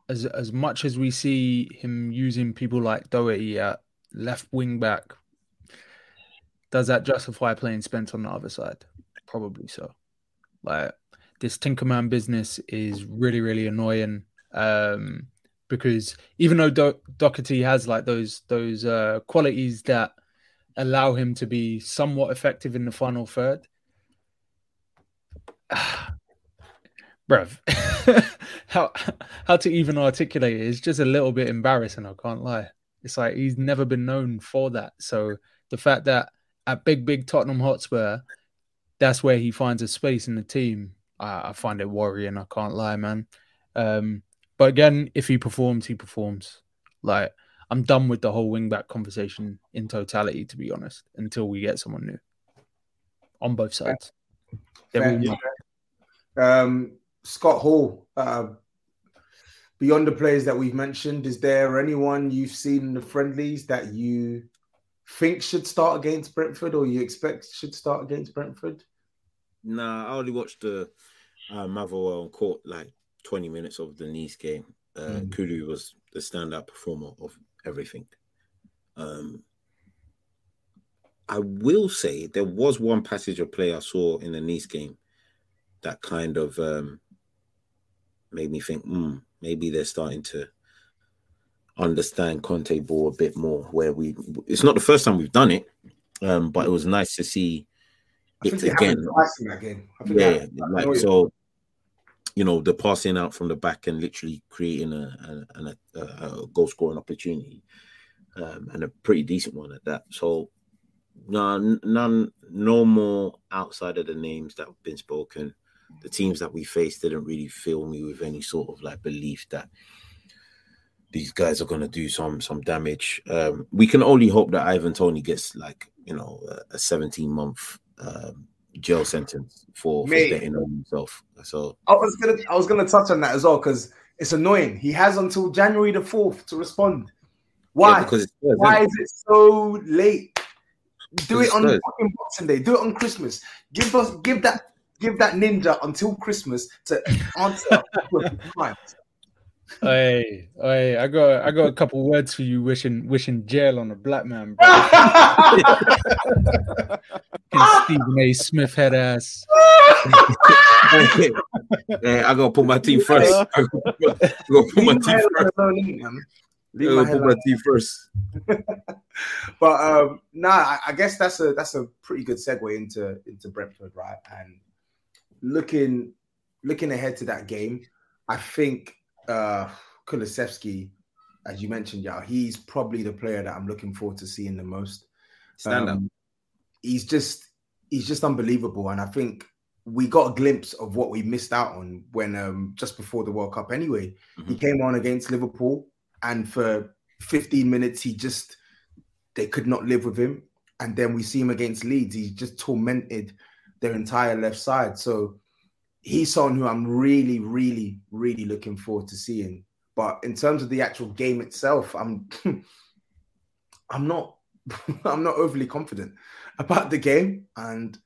as as much as we see him using people like Doherty at left wing back, does that justify playing Spence on the other side? Probably so. Like this Tinkerman business is really, really annoying. Um, because even though Do- Doherty has like those those uh, qualities that allow him to be somewhat effective in the final third, bruv, how how to even articulate it is just a little bit embarrassing. I can't lie. It's like he's never been known for that. So the fact that at big, big Tottenham Hotspur, that's where he finds a space in the team. I, I find it worrying. I can't lie, man. Um, but again, if he performs, he performs. Like I'm done with the whole wingback conversation in totality, to be honest, until we get someone new on both sides. They're Fair, yeah. Um, Scott Hall, uh, beyond the players that we've mentioned, is there anyone you've seen in the friendlies that you think should start against Brentford or you expect should start against Brentford? Nah, I only watched the uh, Motherwell court like 20 minutes of the Nice game. Uh, Mm. Kudu was the standout performer of everything. Um, I will say there was one passage of play I saw in the Nice game that kind of um, made me think, hmm, maybe they're starting to understand Conte ball a bit more. Where we, it's not the first time we've done it, um, but it was nice to see it again. that game. Yeah, like it- so, you know, the passing out from the back and literally creating a a, a, a goal scoring opportunity, um, and a pretty decent one at that. So, none, none, no more outside of the names that have been spoken. The teams that we faced didn't really fill me with any sort of like belief that these guys are going to do some some damage. Um, we can only hope that Ivan Toney gets like you know a, a 17 month um, jail sentence for, for Mate. betting on himself. So I was gonna I was gonna touch on that as well because it's annoying. He has until January the fourth to respond. Why? Yeah, because Spurs, Why isn't it so late? Do it on fucking Boxing Day. Do it on Christmas. Give us give that give that ninja until Christmas to answer. crimes. Hey, hey, I got I got a couple words for you wishing wishing jail on a black man, bro. Stephen A. Smith head ass. yeah, I gotta put my team first. I gotta put my team first. Leave I my gotta put my headline. team first. but um nah, I, I guess that's a that's a pretty good segue into into Brentford, right? And looking looking ahead to that game, I think uh Kulusevski, as you mentioned, yeah, he's probably the player that I'm looking forward to seeing the most. Stand up. Um, He's just he's just unbelievable, and I think we got a glimpse of what we missed out on when um just before the World Cup. Anyway, he came on against Liverpool, and for 15 minutes he just they could not live with him. And then we see him against Leeds. He just tormented their entire left side. So he's someone who I'm really, really, really looking forward to seeing. But in terms of the actual game itself, I'm I'm not I'm not overly confident about the game. And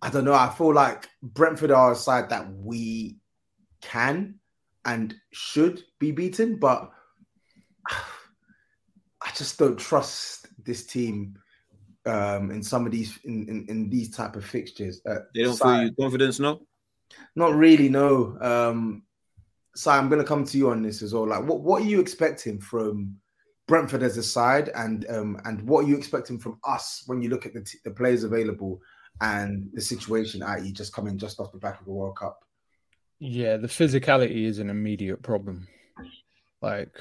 I don't know. I feel like Brentford are a side that we can and should be beaten, but I just don't trust this team um, in some of these in, in, in these type of fixtures. Uh, They don't feel you confidence, no? Not really, no. Um, Si, I'm going to come to you on this as well. Like, what what are you expecting from Brentford as a side, and um, and what are you expecting from us when you look at the, t- the players available and the situation, i.e., just coming just off the back of the World Cup? Yeah, the physicality is an immediate problem. Like,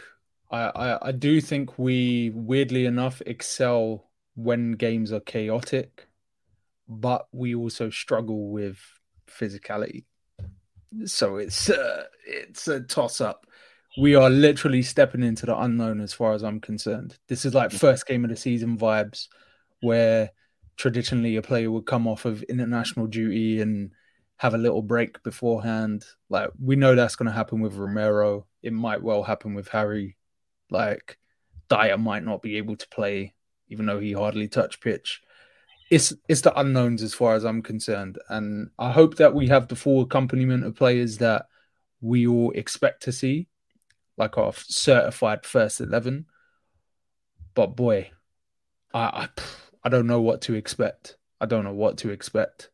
I, I, I do think we, weirdly enough, excel when games are chaotic, but we also struggle with physicality. So it's uh, it's a toss up. We are literally stepping into the unknown as far as I'm concerned. This is like first game of the season vibes, where traditionally a player would come off of international duty and have a little break beforehand. Like we know that's going to happen with Romero. It might well happen with Harry. Like Dier might not be able to play, even though he hardly touched pitch. It's it's the unknowns as far as I'm concerned, and I hope that we have the full accompaniment of players that we all expect to see, like our certified first eleven. But boy, I I, I don't know what to expect. I don't know what to expect.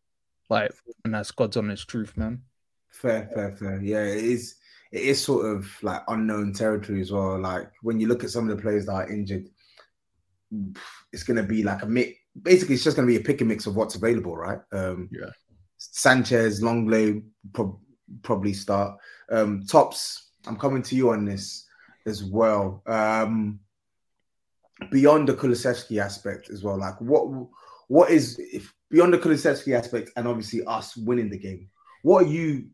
Like, and that's God's honest truth, man. Fair, fair, fair. Yeah, it is. It is sort of like unknown territory as well. Like when you look at some of the players that are injured, it's going to be like a mix. Basically, it's just going to be a pick and mix of what's available, right? Um, yeah. Sanchez, Lenglet prob- probably start. Um, Tops, I'm coming to you on this as well. Um, beyond the Kulusevski aspect as well, like what what is if beyond the Kulusevski aspect and obviously us winning the game, what are you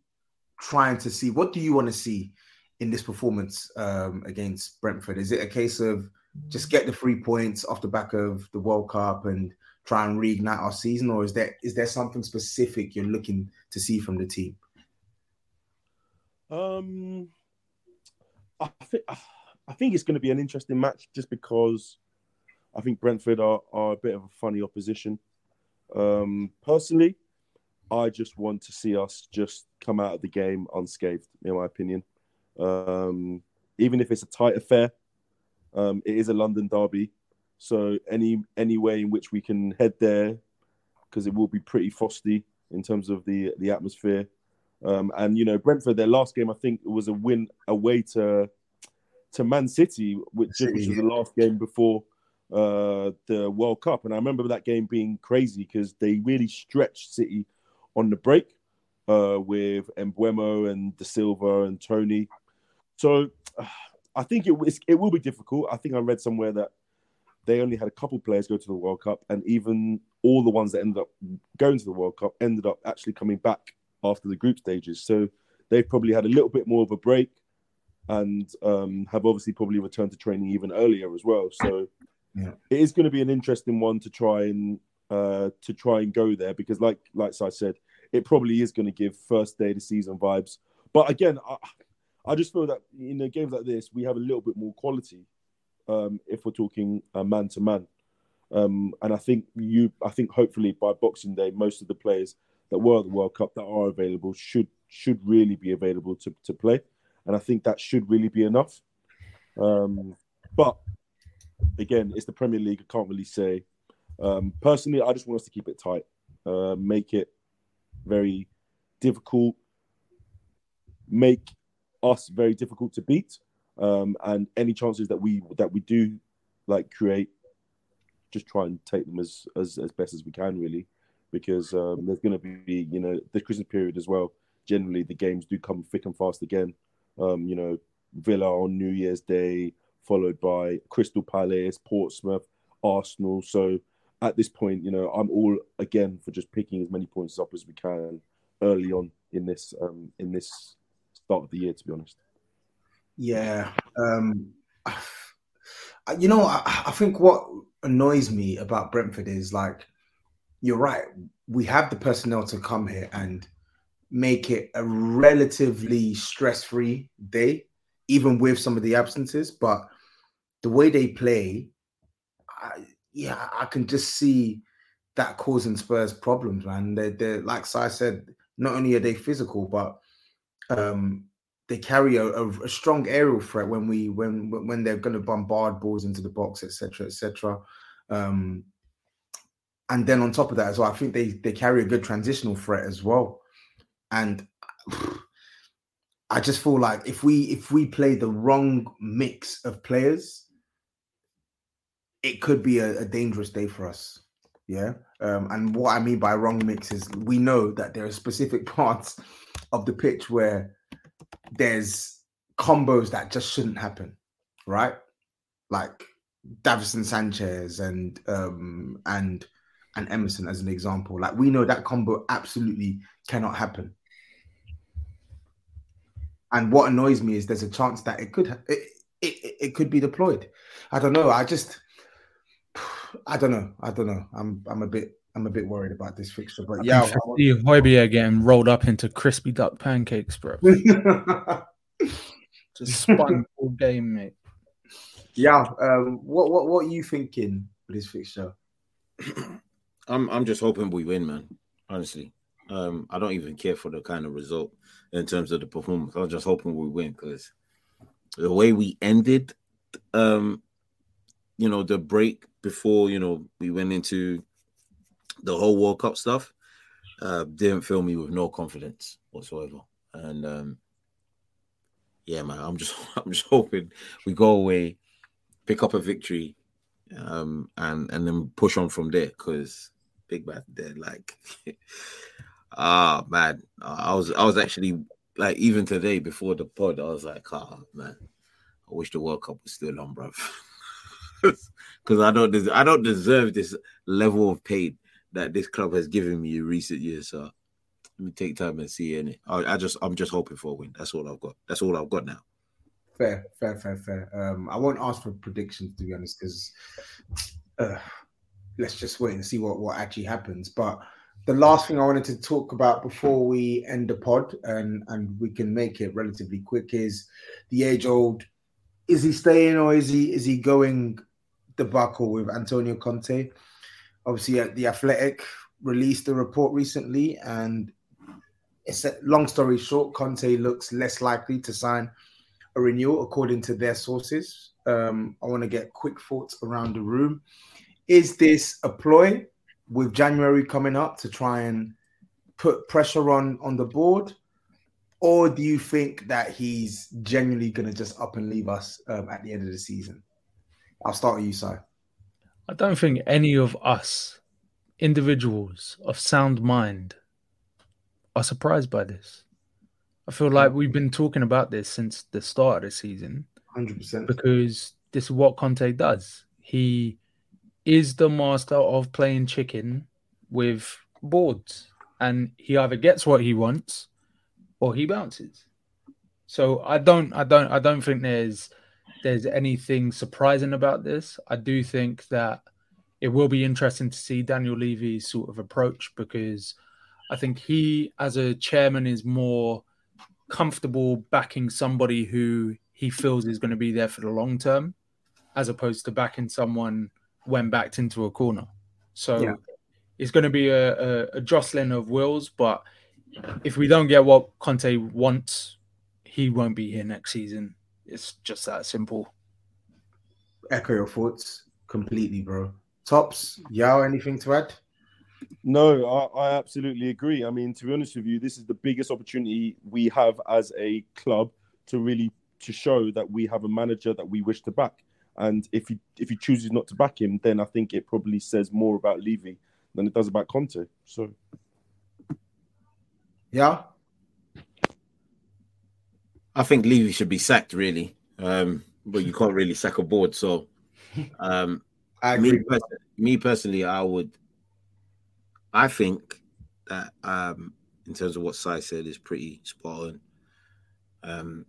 trying to see? What do you want to see in this performance um, against Brentford? Is it a case of just get the three points off the back of the World Cup and try and reignite our season, or is there is there something specific you're looking to see from the team? Um, I think I think it's going to be an interesting match just because I think Brentford are, are a bit of a funny opposition. Um, personally, I just want to see us just come out of the game unscathed, in my opinion. Um, even if it's a tight affair, um, it is a London derby, so any any way in which we can head there, because it will be pretty frosty in terms of the the atmosphere. Um, and you know, Brentford, their last game, I think, was a win away to to Man City, which, City, which was the last game before uh, the World Cup. And I remember that game being crazy because they really stretched City on the break uh, with Mbeumo and Dasilva and Toney. So uh, I think it, it will be difficult. I think I read somewhere that they only had a couple players go to the World Cup, and even all the ones that ended up going to the World Cup ended up actually coming back after the group stages. So they've probably had a little bit more of a break and um, have obviously probably returned to training even earlier as well. So Yeah. it is going to be an interesting one to try and uh, to try and go there because, like like I said, it probably is going to give first day of the season vibes. But again, I, I just feel that in a game like this, we have a little bit more quality um, if we're talking man to man. And I think you, I think hopefully by Boxing Day, most of the players that were at the World Cup that are available should should really be available to, to play. and I think that should really be enough. Um, but again, it's the Premier League. I can't really say. Um, personally, I just want us to keep it tight, uh, make it very difficult, make us very difficult to beat, um, and any chances that we that we do like create, just try and take them as as, as best as we can, really, because um, there's going to be you know the Christmas period as well. Generally, the games do come thick and fast again. Um, you know, Villa on New Year's Day, followed by Crystal Palace, Portsmouth, Arsenal. So at this point, you know, I'm all again for just picking as many points up as we can early on in this um, in this start of the year. To be honest. Yeah, um, you know, I, I think what annoys me about Brentford is like, you're right. We have the personnel to come here and make it a relatively stress-free day, even with some of the absences. But the way they play, I, yeah, I can just see that causing Spurs problems, man. They're, they're like Si said, not only are they physical, but um, they carry a, a, a, strong aerial threat when we when when they're going to bombard balls into the box, etc., etc. Um, and then on top of that as well, I think they they carry a good transitional threat as well. And I just feel like if we if we play the wrong mix of players, it could be a, a dangerous day for us. Yeah. Um, and what I mean by wrong mix is we know that there are specific parts of the pitch where there's combos that just shouldn't happen, right? Like Davinson Sanchez and um and and Emerson as an example. Like we know that combo absolutely cannot happen. And what annoys me is there's a chance that it could it, it, it could be deployed. I don't know. I just I don't know. I don't know. I'm I'm a bit I'm a bit worried about this fixture. But yeah, I see Højbjerg getting rolled up into crispy duck pancakes, bro. Just spun all game, mate. Yeah. Um, what what what are you thinking for this fixture? I'm I'm just hoping we win, man. Honestly, um, I don't even care for the kind of result in terms of the performance. I'm just hoping we win because the way we ended, um, you know, the break before you know we went into the whole World Cup stuff, uh, didn't fill me with no confidence whatsoever. And um, yeah, man, I'm just I'm just hoping we go away, pick up a victory, um, and and then push on from there because Big Bad dead. Like, ah man, I was I was actually like even today before the pod, I was like, ah man, I wish the World Cup was still on, bro. Because I don't des- I don't deserve this level of pain that this club has given me in recent years. So let me take time and see it. I, I just I'm just hoping for a win. That's all I've got. That's all I've got now. Fair, fair, fair, fair. Um, I won't ask for predictions to be honest, because uh, let's just wait and see what what actually happens. But the last thing I wanted to talk about before we end the pod and and we can make it relatively quick is the age old: is he staying or is he is he going debacle with Antonio Conte? Obviously uh, the Athletic released a report recently, and it's a long story short. Conte looks less likely to sign a renewal, according to their sources. Um, I want to get quick thoughts around the room. Is this a ploy with January coming up to try and put pressure on on the board? Or do you think that he's genuinely going to just up and leave us um, at the end of the season? I'll start with you, Si. I don't think any of us, individuals of sound mind, are surprised by this. I feel like we've been talking about this since the start of the season. 100%. Because this is what Conte does. He is the master of playing chicken with boards. And he either gets what he wants or he bounces. So I don't I don't I don't think there's there's anything surprising about this. I do think that it will be interesting to see Daniel Levy's sort of approach because I think he, as a chairman, is more comfortable backing somebody who he feels is going to be there for the long term, as opposed to backing someone when backed into a corner. So yeah. it's going to be a, a, a jostling of wills, but if we don't get what Conte wants, he won't be here next season. It's just that simple. Echo your thoughts completely, bro. Tops, Yao, anything to add? No, I, I absolutely agree. I mean, to be honest with you, this is the biggest opportunity we have as a club to really to show that we have a manager that we wish to back. And if he if he chooses not to back him, then I think it probably says more about Levy than it does about Conte. So, yeah, I think Levy should be sacked, really. Um, but you can't really sack a board. So, um, me, pers- me personally, I would. I think that um, in terms of what Si said is pretty spot on. Um,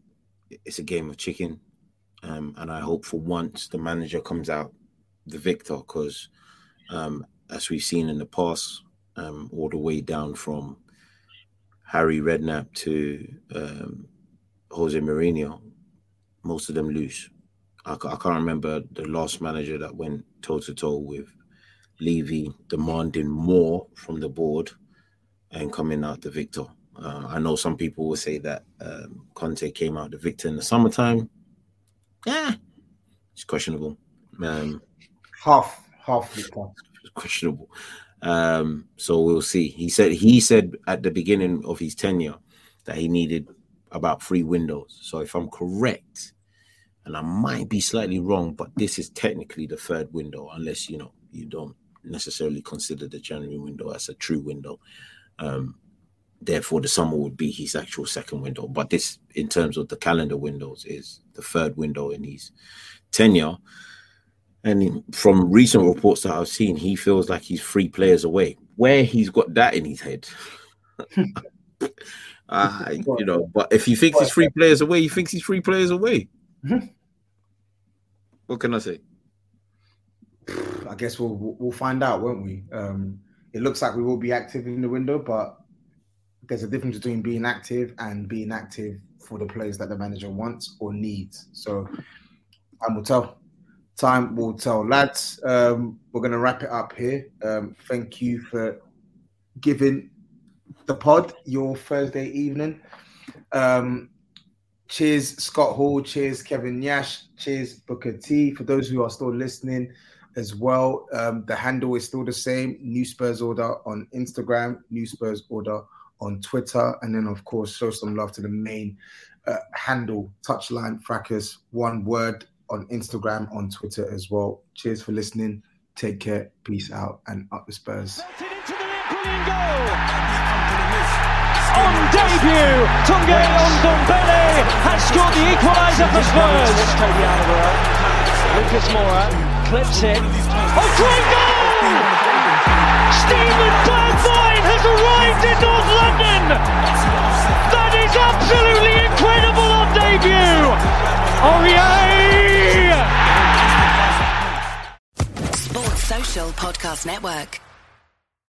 it's a game of chicken, um, and I hope for once the manager comes out the victor because, um, as we've seen in the past, um, all the way down from Harry Redknapp to um, Jose Mourinho, most of them lose. I, I, can't remember the last manager that went toe to toe with Levy demanding more from the board and coming out the victor. Uh, I know some people will say that um, Conte came out the victor in the summertime. Yeah, it's questionable. Um, half, half questionable. Um, so we'll see. He said he said at the beginning of his tenure that he needed about three windows. So if I'm correct, and I might be slightly wrong, but this is technically the third window, unless you know you don't necessarily consider the January window as a true window. Um, therefore, the summer would be his actual second window. But this, in terms of the calendar windows, is the third window in his tenure. And from recent reports that I've seen, he feels like he's three players away. Where he's got that in his head, uh, you know. But if he thinks he's three players away, he thinks he's three players away. what can I say? I guess we'll we'll find out, won't we? Um, it looks like we will be active in the window, but there's a difference between being active and being active for the players that the manager wants or needs. So time will tell. Time will tell, lads. Um, we're going to wrap it up here. Um, thank you for giving the pod your Thursday evening. Um, cheers, Scott Hall. Cheers, Kevin Nash. Cheers, Booker T. For those who are still listening as well, um, the handle is still the same. New Spurs Order on Instagram. New Spurs Order on Twitter, and then of course show some love to the main uh, handle Touchline Fracas. One word on Instagram, on Twitter as well. Cheers for listening. Take care. Peace out, and up the Spurs. On debut, Tanguy Ndombele has scored the equaliser for Spurs. Lucas Moura clips it. Oh, great goal! Steven Bergwijn has arrived in North London. That is absolutely incredible on debut. Oh yeah! Sports Social Podcast Network.